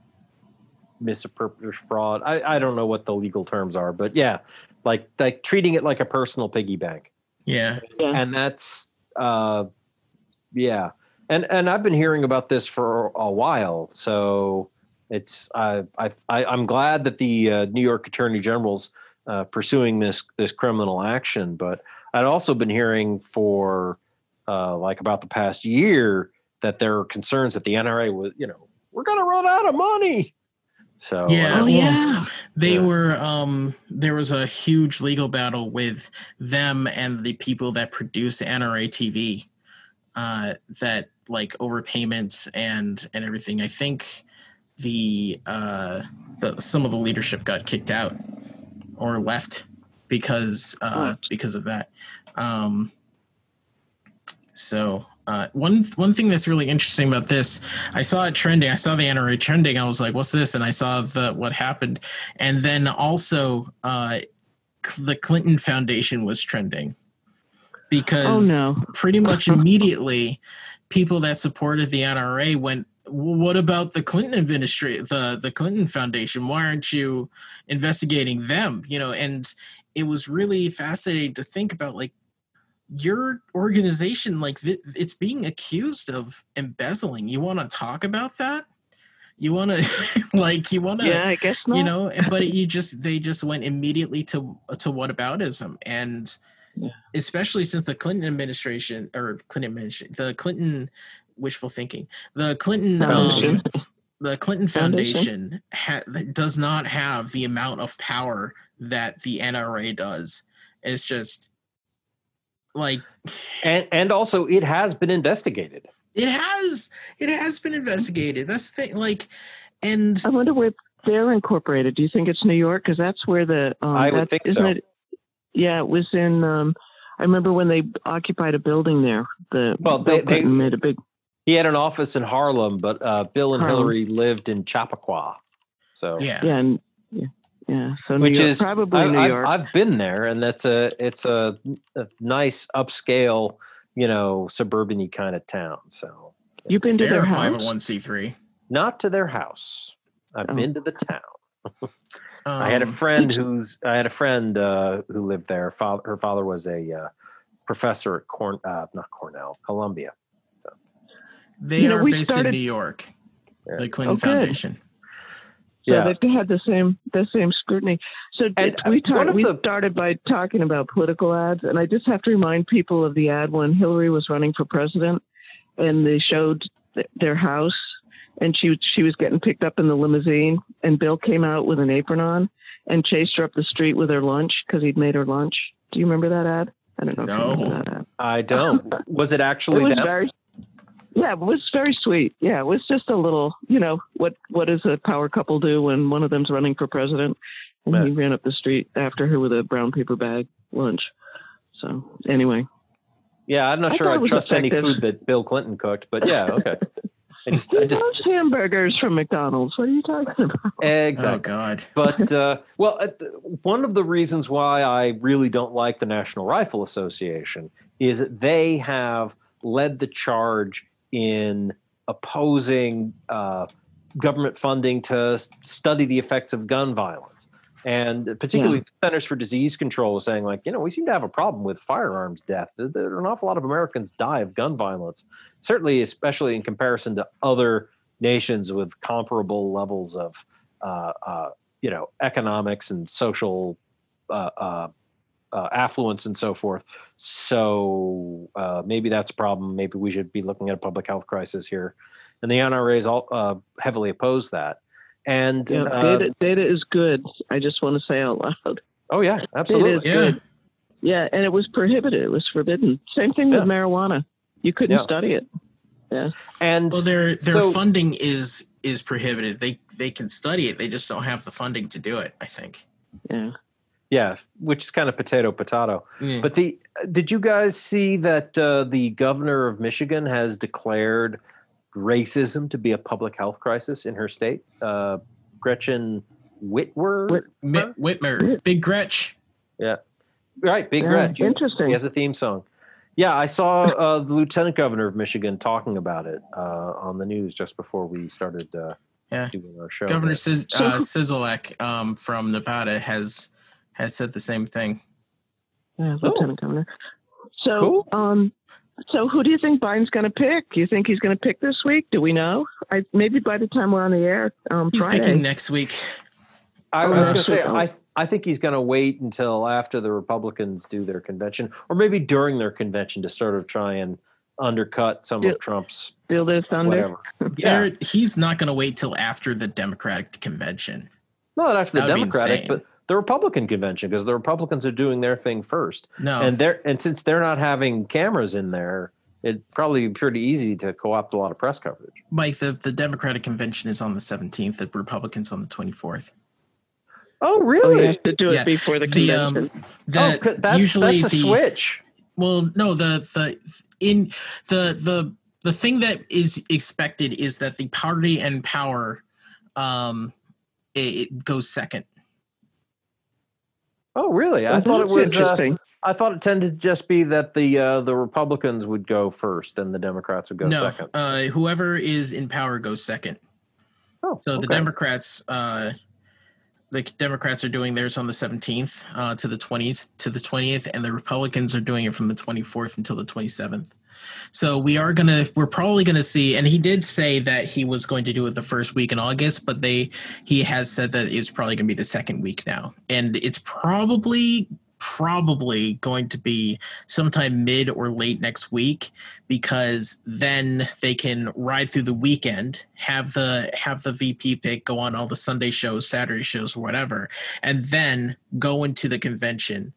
Speaker 3: misappropriation fraud. I, I don't know what the legal terms are, but yeah, like like treating it like a personal piggy bank,
Speaker 2: Yeah.
Speaker 4: Yeah.
Speaker 3: and that's uh, yeah. And and I've been hearing about this for a while, so it's I I, I I'm glad that the uh, New York Attorney General's uh, pursuing this this criminal action, but I'd also been hearing for uh, like about the past year that there are concerns that the NRA was, you know, we're going to run out of money. So
Speaker 2: Yeah.
Speaker 4: oh yeah,
Speaker 2: They
Speaker 3: Yeah.
Speaker 2: were um there was a huge legal battle with them and the people that produce NRA TV uh that like overpayments and and everything. I think the uh the some of the leadership got kicked out or left because uh because of that. Um so uh, one one thing that's really interesting about this, I saw it trending. I saw the NRA trending. I was like, "What's this?" And I saw the what happened, and then also uh, the Clinton Foundation was trending because
Speaker 4: Oh, no.
Speaker 2: pretty much immediately, people that supported the NRA went, "What about the Clinton administration, the the Clinton Foundation? Why aren't you investigating them?" You know, and it was really fascinating to think about, like your organization like th- it's being accused of embezzling you want to talk about that you want to like you want to
Speaker 4: yeah. I guess not.
Speaker 2: you know but you just they just went immediately to to whataboutism and
Speaker 4: Yeah.
Speaker 2: especially since the clinton administration or clinton administration the clinton wishful thinking the clinton
Speaker 4: Foundation.
Speaker 2: um, the clinton
Speaker 4: Foundation.
Speaker 2: foundation ha- does not have the amount of power that the nra does it's just like
Speaker 3: and and also it has been investigated.
Speaker 2: it has it has been investigated that's the thing like and
Speaker 4: I wonder where they're incorporated. Do you think it's New York? Because that's where the um,
Speaker 3: I would think
Speaker 4: isn't
Speaker 3: so.
Speaker 4: It, yeah, it was in. Um, I remember when they occupied a building there. The
Speaker 3: Well, they- they-
Speaker 4: made a big.
Speaker 3: He had an office in Harlem, but uh, Bill and
Speaker 4: Harlem.
Speaker 3: Hillary lived in Chappaqua. So
Speaker 2: yeah
Speaker 4: Yeah, and, yeah, yeah. So
Speaker 3: which
Speaker 4: New York,
Speaker 3: is
Speaker 4: probably
Speaker 3: I,
Speaker 4: New
Speaker 3: I've,
Speaker 4: York.
Speaker 3: I've been there, and that's a it's a, a nice upscale, you know, suburban kind of town. So
Speaker 4: You've been to
Speaker 2: they're
Speaker 4: their
Speaker 2: a
Speaker 4: house.
Speaker 2: 501c3
Speaker 3: not to their house. I've
Speaker 4: Oh.
Speaker 3: been to the town.
Speaker 2: um,
Speaker 3: I had a friend who's I had a friend uh, who lived there. Father, her father was a uh, professor at Corn, uh, not Cornell, Columbia.
Speaker 2: They
Speaker 4: You know,
Speaker 2: are based
Speaker 4: started-
Speaker 2: in new york
Speaker 3: Yeah.
Speaker 2: the clinton
Speaker 4: Oh, good.
Speaker 2: foundation
Speaker 4: So
Speaker 3: Yeah,
Speaker 4: they've had the same the same scrutiny. So
Speaker 3: And,
Speaker 4: it- we
Speaker 3: one
Speaker 4: talked. We
Speaker 3: the-
Speaker 4: started by talking about political ads, and I just have to remind people of the ad when Hillary was running for president, and they showed th- their house, and she she was getting picked up in the limousine, and Bill came out with an apron on and chased her up the street with her lunch because he'd made her lunch. Do you remember that ad? I don't know. If you
Speaker 2: No.
Speaker 4: remember that ad.
Speaker 3: I don't. Was it
Speaker 4: It
Speaker 3: actually
Speaker 4: was
Speaker 3: them?
Speaker 4: very. Yeah, it was very sweet. Yeah, it was just a little, you know, what what does a power couple do when one of them's running for president? And he ran up the street after her with a brown paper bag lunch. So anyway,
Speaker 3: yeah, I'm not
Speaker 4: I
Speaker 3: sure I
Speaker 4: it was
Speaker 3: trust any food that Bill Clinton cooked, but yeah, okay. I just, I
Speaker 4: he
Speaker 3: just
Speaker 4: loves hamburgers from McDonald's. What are you talking about?
Speaker 3: exactly.
Speaker 2: oh god
Speaker 3: but uh, well, uh, one of the reasons why I really don't like the National Rifle Association is that they have led the charge in opposing uh, government funding to study the effects of gun violence. And particularly the Centers for Disease Control is saying, like, you know, we seem to have a problem with firearms death. There, there are an awful lot of Americans die of gun violence, certainly, especially in comparison to other nations with comparable levels of uh, uh, you know economics and social uh, affluence and so forth. So uh, maybe that's a problem. Maybe we should be looking at a public health crisis here. And the NRA's all uh, heavily oppose that. And
Speaker 4: Yeah,
Speaker 3: uh,
Speaker 4: data data is good. I just want to say out loud.
Speaker 3: oh yeah, absolutely.
Speaker 2: yeah
Speaker 4: Yeah, and it was prohibited. It was forbidden. Same thing with marijuana. You couldn't
Speaker 3: Yeah.
Speaker 4: study it. Yeah.
Speaker 3: And
Speaker 2: Well, their their
Speaker 3: so-
Speaker 2: funding is is prohibited. They they can study it. They just don't have the funding to do it. I think.
Speaker 4: Yeah.
Speaker 3: Yeah, which is kind of potato potato.
Speaker 2: Yeah.
Speaker 3: But the did you guys see that uh, the governor of Michigan has declared racism to be a public health crisis in her state? Uh, Gretchen Whitwer,
Speaker 4: Whit-
Speaker 2: Mi- Whitmer, Big Gretch.
Speaker 3: Yeah, right? Big
Speaker 4: Yeah,
Speaker 3: Gretch.
Speaker 4: Interesting.
Speaker 3: He has a theme song. Yeah, I saw uh, the lieutenant governor of Michigan talking about it uh, on the news just before we started uh,
Speaker 2: Yeah.
Speaker 3: doing our show.
Speaker 2: Governor
Speaker 3: there.
Speaker 2: Sis, uh, Sisolak um, from Nevada has has said the same thing.
Speaker 4: Yeah, Lieutenant Governor. So.
Speaker 3: Cool.
Speaker 4: um, so who do you think Biden's going to pick? Do you think he's going to pick this week? Do we know? I maybe by the time we're on the air, um,
Speaker 2: He's
Speaker 4: Friday.
Speaker 2: picking next week.
Speaker 3: I was going to say. I I think he's going to wait until after the Republicans do their convention, or maybe during their convention to sort of try and undercut some
Speaker 4: Yeah.
Speaker 3: of Trump's
Speaker 4: Steal their thunder.
Speaker 3: whatever.
Speaker 2: There, he's not going to wait till after the Democratic convention.
Speaker 3: Not after the
Speaker 2: That would be
Speaker 3: Democratic,
Speaker 2: insane.
Speaker 3: but the Republican convention, because the Republicans are doing their thing first,
Speaker 2: No,
Speaker 3: and they're and since they're not having cameras in there, it'd probably be pretty easy to co-opt a lot of press coverage.
Speaker 2: Mike, the, the Democratic convention is on the 17th. The Republicans on the 24th.
Speaker 3: Oh,
Speaker 4: Oh, you
Speaker 3: really?
Speaker 4: have to do it
Speaker 2: Yeah.
Speaker 4: before the
Speaker 2: The
Speaker 4: convention.
Speaker 2: um,
Speaker 3: oh, that's
Speaker 2: usually
Speaker 3: that's a
Speaker 2: the
Speaker 3: switch.
Speaker 2: well, no, the the in the the the thing that is expected is that the party and power, um, it, it goes second.
Speaker 3: Oh, really? I thought it
Speaker 4: that's
Speaker 3: was. Uh. I thought it tended to just be that the uh, the Republicans would go first and the Democrats would go
Speaker 2: no,
Speaker 3: second.
Speaker 2: uh, whoever is in power goes second.
Speaker 3: Oh,
Speaker 2: So the. Democrats, uh, the Democrats are doing theirs on the 17th uh, to the 20th to the 20th, and the Republicans are doing it from the 24th until the 27th. So we are gonna, we're probably gonna see, and he did say that he was going to do it the first week in August, but they, he has said that it's probably gonna be the second week now, and it's probably probably going to be sometime mid or late next week because then they can ride through the weekend have the have the vp pick go on all the sunday shows saturday shows whatever and then go into the convention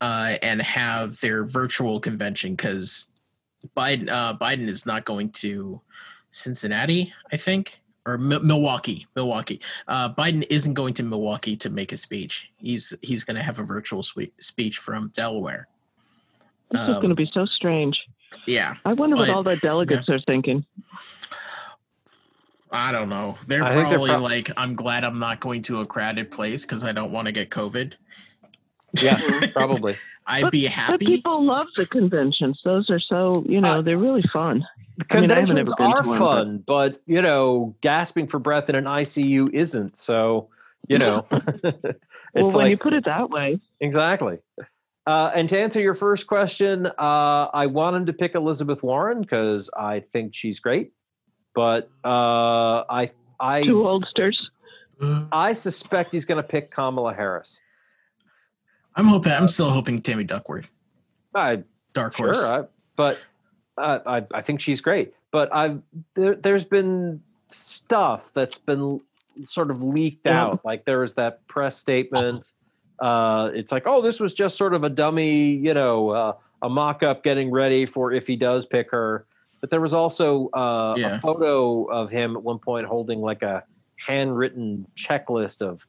Speaker 2: uh, and have their virtual convention because biden uh, biden is not going to cincinnati i think or Mi- milwaukee milwaukee uh, biden isn't going to milwaukee to make a speech he's he's going to have a virtual swe- speech from delaware
Speaker 4: This is
Speaker 2: um,
Speaker 4: going to be so strange.
Speaker 2: yeah
Speaker 4: I wonder what all the delegates are thinking.
Speaker 2: I don't know. They're
Speaker 3: I think they're
Speaker 2: probably like, I'm glad I'm not going to a crowded place because I don't want to get COVID.
Speaker 3: Yeah, probably.
Speaker 2: I'd
Speaker 4: But-
Speaker 2: be
Speaker 4: But
Speaker 2: happy.
Speaker 4: people love the conventions. Those are so, you know,
Speaker 3: Uh,
Speaker 4: they're really fun.
Speaker 3: The
Speaker 4: I mean, I
Speaker 3: conventions are
Speaker 4: to one, but-
Speaker 3: fun, but you know, gasping for breath in an ICU isn't. So, you know, it's
Speaker 4: well, when
Speaker 3: like
Speaker 4: you put it that way,
Speaker 3: exactly. Uh, and to answer your first question, uh, I want him to pick Elizabeth Warren because I think she's great, but uh, I I
Speaker 4: two oldsters.
Speaker 3: I suspect he's going to pick Kamala Harris.
Speaker 2: I'm hoping. I'm still hoping Tammy Duckworth,
Speaker 3: I
Speaker 2: dark
Speaker 3: sure,
Speaker 2: horse.
Speaker 3: I, but uh, I I think she's great. But I've there, there's been stuff that's been sort of leaked out. Like there was that press statement. Uh, it's like, oh, this was just sort of a dummy, you know, uh, a mock-up getting ready for if he does pick her. But there was also uh,
Speaker 2: Yeah.
Speaker 3: a photo of him at one point holding like a handwritten checklist of,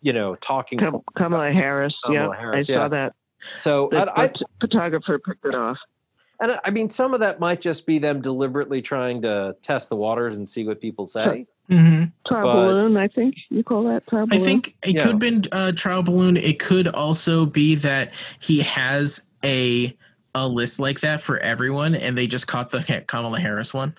Speaker 3: you know, talking.
Speaker 4: Kam- Kamala Harris.
Speaker 3: Kamala
Speaker 4: yeah,
Speaker 3: Harris,
Speaker 4: I
Speaker 3: yeah.
Speaker 4: saw that.
Speaker 3: So
Speaker 4: The
Speaker 3: I, I,
Speaker 4: photographer picked it off.
Speaker 3: and I- I mean, some of that might just be them deliberately trying to test the waters and see what people say.
Speaker 2: hmm
Speaker 4: Tar
Speaker 3: But-
Speaker 4: balloon, I think you call that tar
Speaker 2: I think it
Speaker 3: Yeah.
Speaker 2: could have been uh, trial balloon. It could also be that he has a a list like that for everyone, and they just caught the Kamala Harris one.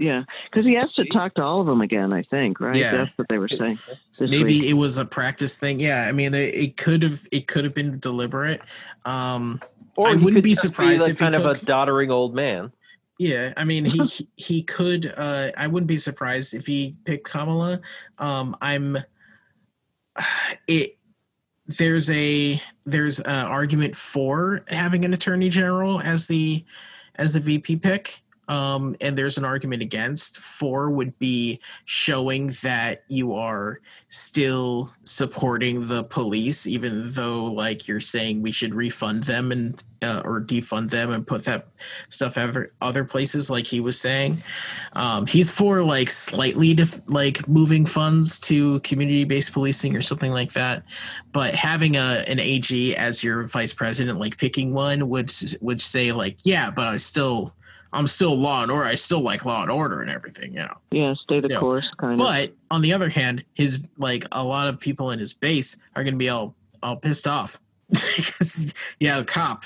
Speaker 4: Yeah, because he has to talk to all of them again. I think, right?
Speaker 2: Yeah.
Speaker 4: That's what they were saying.
Speaker 2: Maybe
Speaker 4: week.
Speaker 2: it was a practice thing. Yeah, I mean, it, it could have it could have been deliberate. Um,
Speaker 3: Or
Speaker 2: I
Speaker 3: he
Speaker 2: wouldn't
Speaker 3: could
Speaker 2: be
Speaker 3: just
Speaker 2: surprised
Speaker 3: like
Speaker 2: if he
Speaker 3: kind of a doddering old man.
Speaker 2: Yeah, I mean he he- he could. Uh, I wouldn't be surprised if he picked Kamala. Um, I'm. It there's a there's an argument for having an attorney general as the as the VP pick. Um, and there's an argument against. Four would be showing that you are still supporting the police, even though, like, you're saying we should refund them and uh, or defund them and put that stuff other other places, like he was saying. Um, he's for like slightly def- like moving funds to community based policing or something like that. But having a an AG as your vice president, like picking one, would would say like, yeah, but I still I'm still law and order. I still like law and order and everything, you know.
Speaker 4: Yeah, stay the
Speaker 2: Yeah.
Speaker 4: course, kind of.
Speaker 2: But on the other hand, his like a lot of people in his base are going to be all all pissed off because yeah, a cop.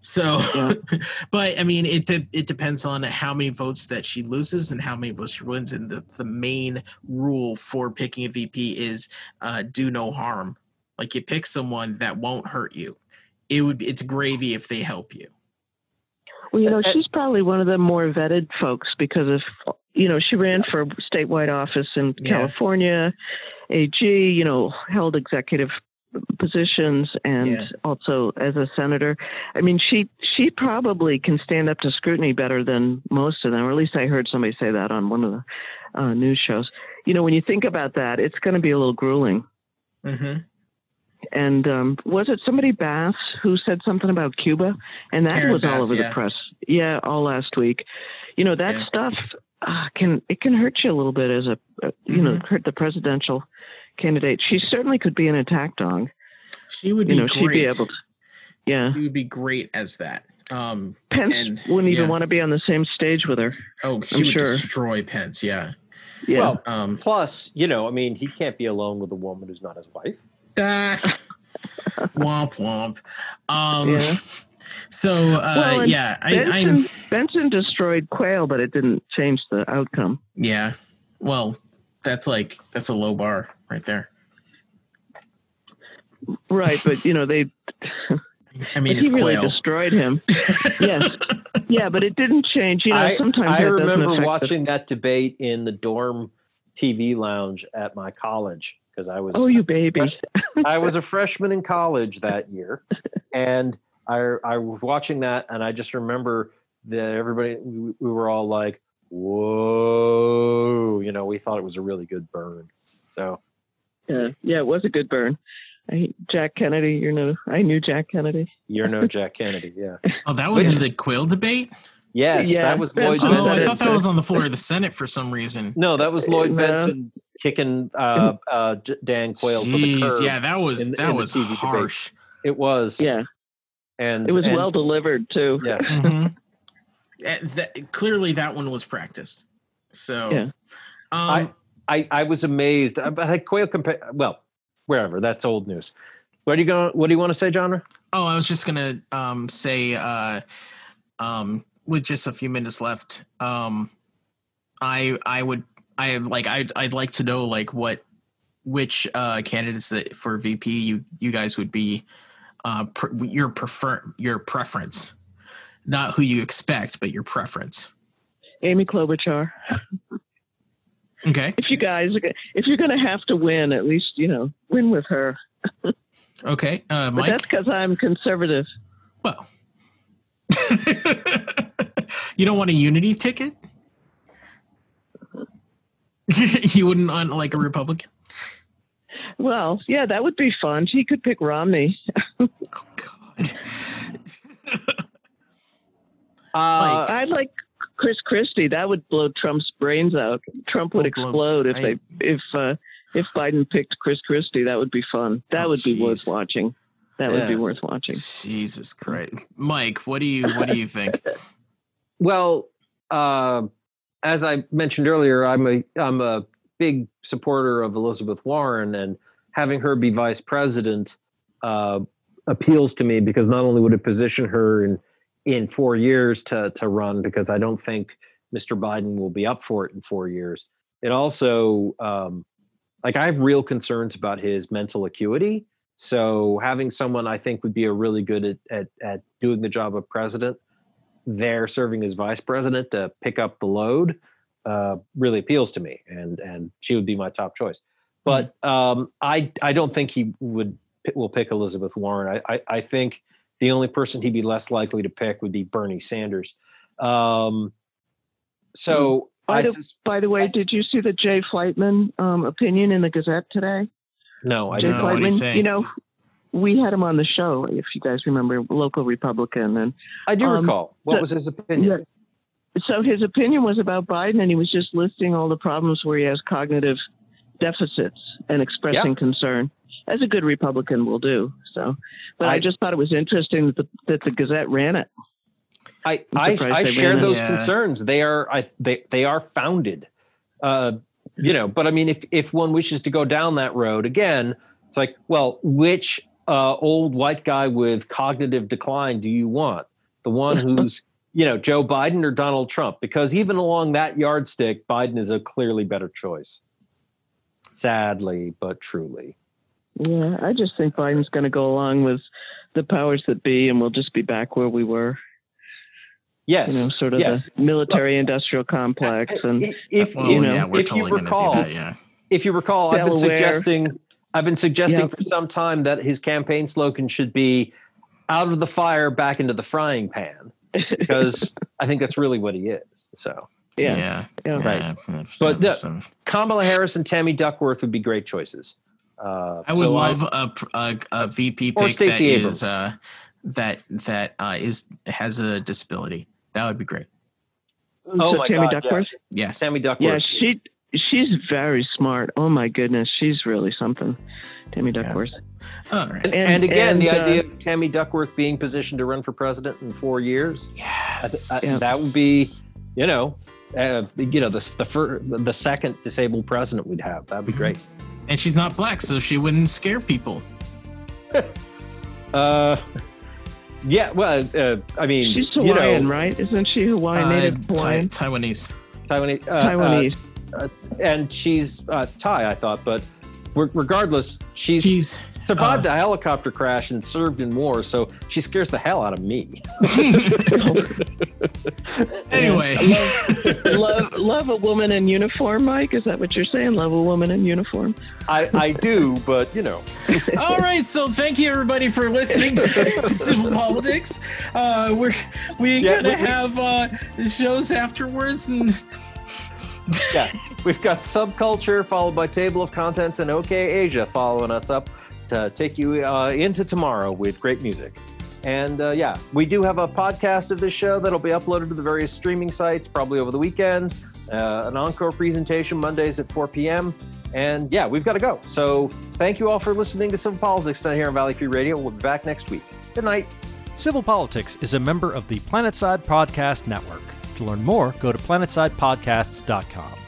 Speaker 2: So, but I mean, it de- it depends on how many votes that she loses and how many votes she wins. And the the main rule for picking a VP is uh, do no harm. Like you pick someone that won't hurt you. It would be, it's gravy if they help you.
Speaker 4: Well, you know, she's probably one of the more vetted folks because of, you know, she ran for statewide office in
Speaker 2: Yeah.
Speaker 4: California, AG, you know, held executive positions and
Speaker 2: Yeah.
Speaker 4: also as a senator. I mean, she she probably can stand up to scrutiny better than most of them, or at least I heard somebody say that on one of the uh, news shows. You know, when you think about that, it's going to be a little grueling.
Speaker 2: Mm-hmm.
Speaker 4: And um, was it somebody Bass who said something about Cuba? And that
Speaker 2: Karen
Speaker 4: was all over
Speaker 2: yeah.
Speaker 4: the press. Yeah, all last week. You know that
Speaker 2: Yeah.
Speaker 4: stuff uh, can it can hurt you a little bit as a uh, you know
Speaker 2: Mm-hmm.
Speaker 4: hurt the presidential candidate. She certainly could be an attack dog.
Speaker 2: She would be
Speaker 4: You know, she'd be
Speaker 2: great.
Speaker 4: able to. Yeah,
Speaker 2: She would be great as that. Um,
Speaker 4: Pence
Speaker 2: and
Speaker 4: wouldn't even
Speaker 2: yeah.
Speaker 4: want to be on the same stage with her.
Speaker 2: Oh, she
Speaker 4: I'm
Speaker 2: would
Speaker 4: sure.
Speaker 2: destroy Pence. Yeah.
Speaker 4: Yeah.
Speaker 3: Well,
Speaker 2: Um.
Speaker 3: plus, you know, I mean, he can't be alone with a woman who's not his wife.
Speaker 2: womp womp. Um.
Speaker 4: Yeah.
Speaker 2: So uh,
Speaker 4: Well,
Speaker 2: yeah, I,
Speaker 4: Bentsen,
Speaker 2: I'm
Speaker 4: Bentsen destroyed Quayle, but it didn't change the outcome.
Speaker 2: yeah. Well, that's like that's a low bar right there.
Speaker 4: Right, but you know they
Speaker 2: I mean, it's
Speaker 4: he really
Speaker 2: Quayle.
Speaker 4: destroyed him. yes. Yeah, but it didn't change. You know,
Speaker 3: I,
Speaker 4: sometimes
Speaker 3: I remember
Speaker 4: affect the-
Speaker 3: watching that debate in the dorm TV lounge at my college because I was
Speaker 4: Oh, you baby.
Speaker 3: fresh- I was a freshman in college that year, and I I was watching that, and I just remember that everybody we, we were all like, "Whoa!" You know, we thought it was a really good burn. So
Speaker 4: Yeah, yeah, it was a good burn. I, Jack Kennedy, you know, I knew Jack Kennedy.
Speaker 3: you're no Jack Kennedy, yeah.
Speaker 2: Oh, that was in the Quayle debate.
Speaker 3: Yes,
Speaker 4: Yeah,
Speaker 3: that was Lloyd.
Speaker 4: Bentsen
Speaker 2: Oh, I thought that was on the floor of the Senate for some reason.
Speaker 3: No, that was Lloyd
Speaker 4: No.
Speaker 3: Bentsen kicking uh, uh, J- Dan Quayle to the
Speaker 2: Jeez,
Speaker 3: curb.
Speaker 2: yeah, that was
Speaker 3: in-
Speaker 2: that
Speaker 3: in
Speaker 2: was
Speaker 3: TV debate.
Speaker 2: harsh.
Speaker 3: It was,
Speaker 4: Yeah,
Speaker 3: and
Speaker 4: it was
Speaker 3: and-
Speaker 4: well delivered too.
Speaker 3: Yeah,
Speaker 2: Mhm. Eh, that, clearly, that one was practiced. So,
Speaker 4: Yeah.
Speaker 2: um,
Speaker 3: I, I was amazed. I, I Quayle compare. Well, wherever that's old news. What are you going? What do you want to say, John?
Speaker 2: Oh, I was just gonna um, say, uh, um, with just a few minutes left, um, I I would I like I'd I'd like to know like what which uh, candidates that for VP you you guys would be uh, pr- your prefer your preference, not who you expect, but your preference.
Speaker 4: Amy Klobuchar.
Speaker 2: Okay.
Speaker 4: If you guys, if you're going to have to win, at least you know win with her.
Speaker 2: Okay. Uh,
Speaker 4: But that's because I'm conservative.
Speaker 2: Well, you don't want a unity ticket? you wouldn't want like a Republican?
Speaker 4: Well, yeah, that would be fun. She could pick Romney.
Speaker 2: Oh God.
Speaker 3: Uh,
Speaker 4: I'd like Chris Christie. That would blow Trump's brains out. Trump would
Speaker 2: Oh, blow-
Speaker 4: explode if
Speaker 2: I-
Speaker 4: they if uh, if Biden picked Chris Christie. That would be fun. That
Speaker 2: Oh,
Speaker 4: would be worth watching. That would be worth watching.
Speaker 2: Jesus Christ, Mike. What do you what do you think?
Speaker 3: well, uh, as I mentioned earlier, I'm a I'm a big supporter of Elizabeth Warren, and having her be vice president uh, appeals to me because not only would it position her in in four years to to run, because I don't think Mr. Biden will be up for it in four years. It also um, like I have real concerns about his mental acuity. So having someone I think would be a really good at, at, at doing the job of president there serving as vice president to pick up the load uh, really appeals to me, and and she would be my top choice. But um, I I don't think he would will pick Elizabeth Warren. I, I I think the only person he'd be less likely to pick would be Bernie Sanders. Um, so
Speaker 4: By the,
Speaker 3: sus-
Speaker 4: by the way,
Speaker 3: I-
Speaker 4: did you see the Jay Fleitman um, opinion in the Gazette today?
Speaker 3: no, I
Speaker 4: Jay
Speaker 3: didn't.
Speaker 2: No, what'd he Fleitman,
Speaker 4: you know, we had him on the show, if you guys remember, local Republican, and
Speaker 3: I do
Speaker 4: um,
Speaker 3: recall. What
Speaker 4: the-
Speaker 3: was his opinion?
Speaker 4: so his opinion was about Biden, and he was just listing all the problems where he has cognitive deficits and expressing concern, as a good Republican will do. So, but I,
Speaker 3: I-
Speaker 4: just thought it was interesting that the, that the Gazette ran it.
Speaker 3: I
Speaker 4: I'm
Speaker 3: I,
Speaker 4: surprised
Speaker 3: I
Speaker 4: they
Speaker 3: share those
Speaker 2: Yeah.
Speaker 3: concerns. They are I they they are founded. Uh, you know, but I mean, if if one wishes to go down that road again, it's like, well, which uh, old white guy with cognitive decline do you want? The one who's you know Joe Biden or Donald Trump? Because even along that yardstick, Biden is a clearly better choice. Sadly, but truly.
Speaker 4: Yeah, I just think Biden's going to go along with the powers that be, and we'll just be back where we were.
Speaker 3: Yes.
Speaker 4: You know, sort of
Speaker 3: yes.
Speaker 4: the military-industrial complex, and
Speaker 3: if if,
Speaker 2: well,
Speaker 3: you
Speaker 4: know,
Speaker 2: yeah,
Speaker 3: if
Speaker 2: totally gonna
Speaker 3: recall,
Speaker 2: that. Yeah.
Speaker 3: if you recall, I've been suggesting I've been suggesting
Speaker 4: Yep.
Speaker 3: for some time that his campaign slogan should be out of the fire back into the frying pan because I think that's really what he is. So
Speaker 4: yeah,
Speaker 2: Yeah.
Speaker 4: yeah.
Speaker 3: Right.
Speaker 2: yeah.
Speaker 3: But, uh, Kamala Harris and Tammy Duckworth would be great choices. Uh,
Speaker 2: I would
Speaker 3: so
Speaker 2: love a, a, a VP
Speaker 3: Or
Speaker 2: pick that
Speaker 3: Stacey Abrams.
Speaker 2: is uh, that that uh, is has a disability. That would be great.
Speaker 3: Oh
Speaker 4: so
Speaker 3: my
Speaker 4: Tammy
Speaker 3: God, yeah.
Speaker 4: Duckworth.
Speaker 2: Yes.
Speaker 3: Tammy
Speaker 4: Yeah, she she's very smart. Oh my goodness, she's really something. Tammy Duckworth.
Speaker 2: All right.
Speaker 3: and, and again,
Speaker 4: and,
Speaker 3: the
Speaker 4: uh,
Speaker 3: idea of Tammy Duckworth being positioned to run for president in four years, I
Speaker 2: Yes.
Speaker 3: th- I- that would be, you know, uh, you know, the the, fir- the second disabled president we'd have. That'd be great.
Speaker 2: and she's not black, so she wouldn't scare people.
Speaker 3: Uh, yeah. Well, uh, I mean,
Speaker 4: She's
Speaker 3: you
Speaker 4: Hawaiian,
Speaker 3: know,
Speaker 4: right? Isn't she Hawaiian?
Speaker 2: Uh,
Speaker 4: Native
Speaker 2: Ti-
Speaker 4: Hawaiian.
Speaker 2: Taiwanese.
Speaker 3: Taiwanese. Uh,
Speaker 4: Taiwanese.
Speaker 3: Uh, and she's uh, Thai, I thought, but re- regardless, she's,
Speaker 2: She's
Speaker 3: survived
Speaker 2: uh,
Speaker 3: a helicopter crash and served in war, so she scares the hell out of me.
Speaker 2: anyway.
Speaker 4: love love a woman in uniform, Mike. Is that what you're saying? Love a woman in uniform.
Speaker 3: I, I do, but you know,
Speaker 2: All right, so thank you everybody for listening to, to Civil Politics. Uh, we're we're
Speaker 3: Yeah,
Speaker 2: gonna
Speaker 3: we- we-
Speaker 2: have uh, shows afterwards, and
Speaker 3: yeah, we've got subculture followed by table of contents and OK Asia following us up to take you uh, into tomorrow with great music. And uh, yeah, we do have a podcast of this show that'll be uploaded to the various streaming sites probably over the weekend. Uh, an encore presentation Mondays at 4 p.m. And yeah, we've got to go. So thank you all for listening to Civil Politics tonight here on Valley Free Radio. We'll be back next week. Good night.
Speaker 11: Civil Politics is a member of the Planetside Podcast Network. To learn more, go to planetsidepodcasts.com.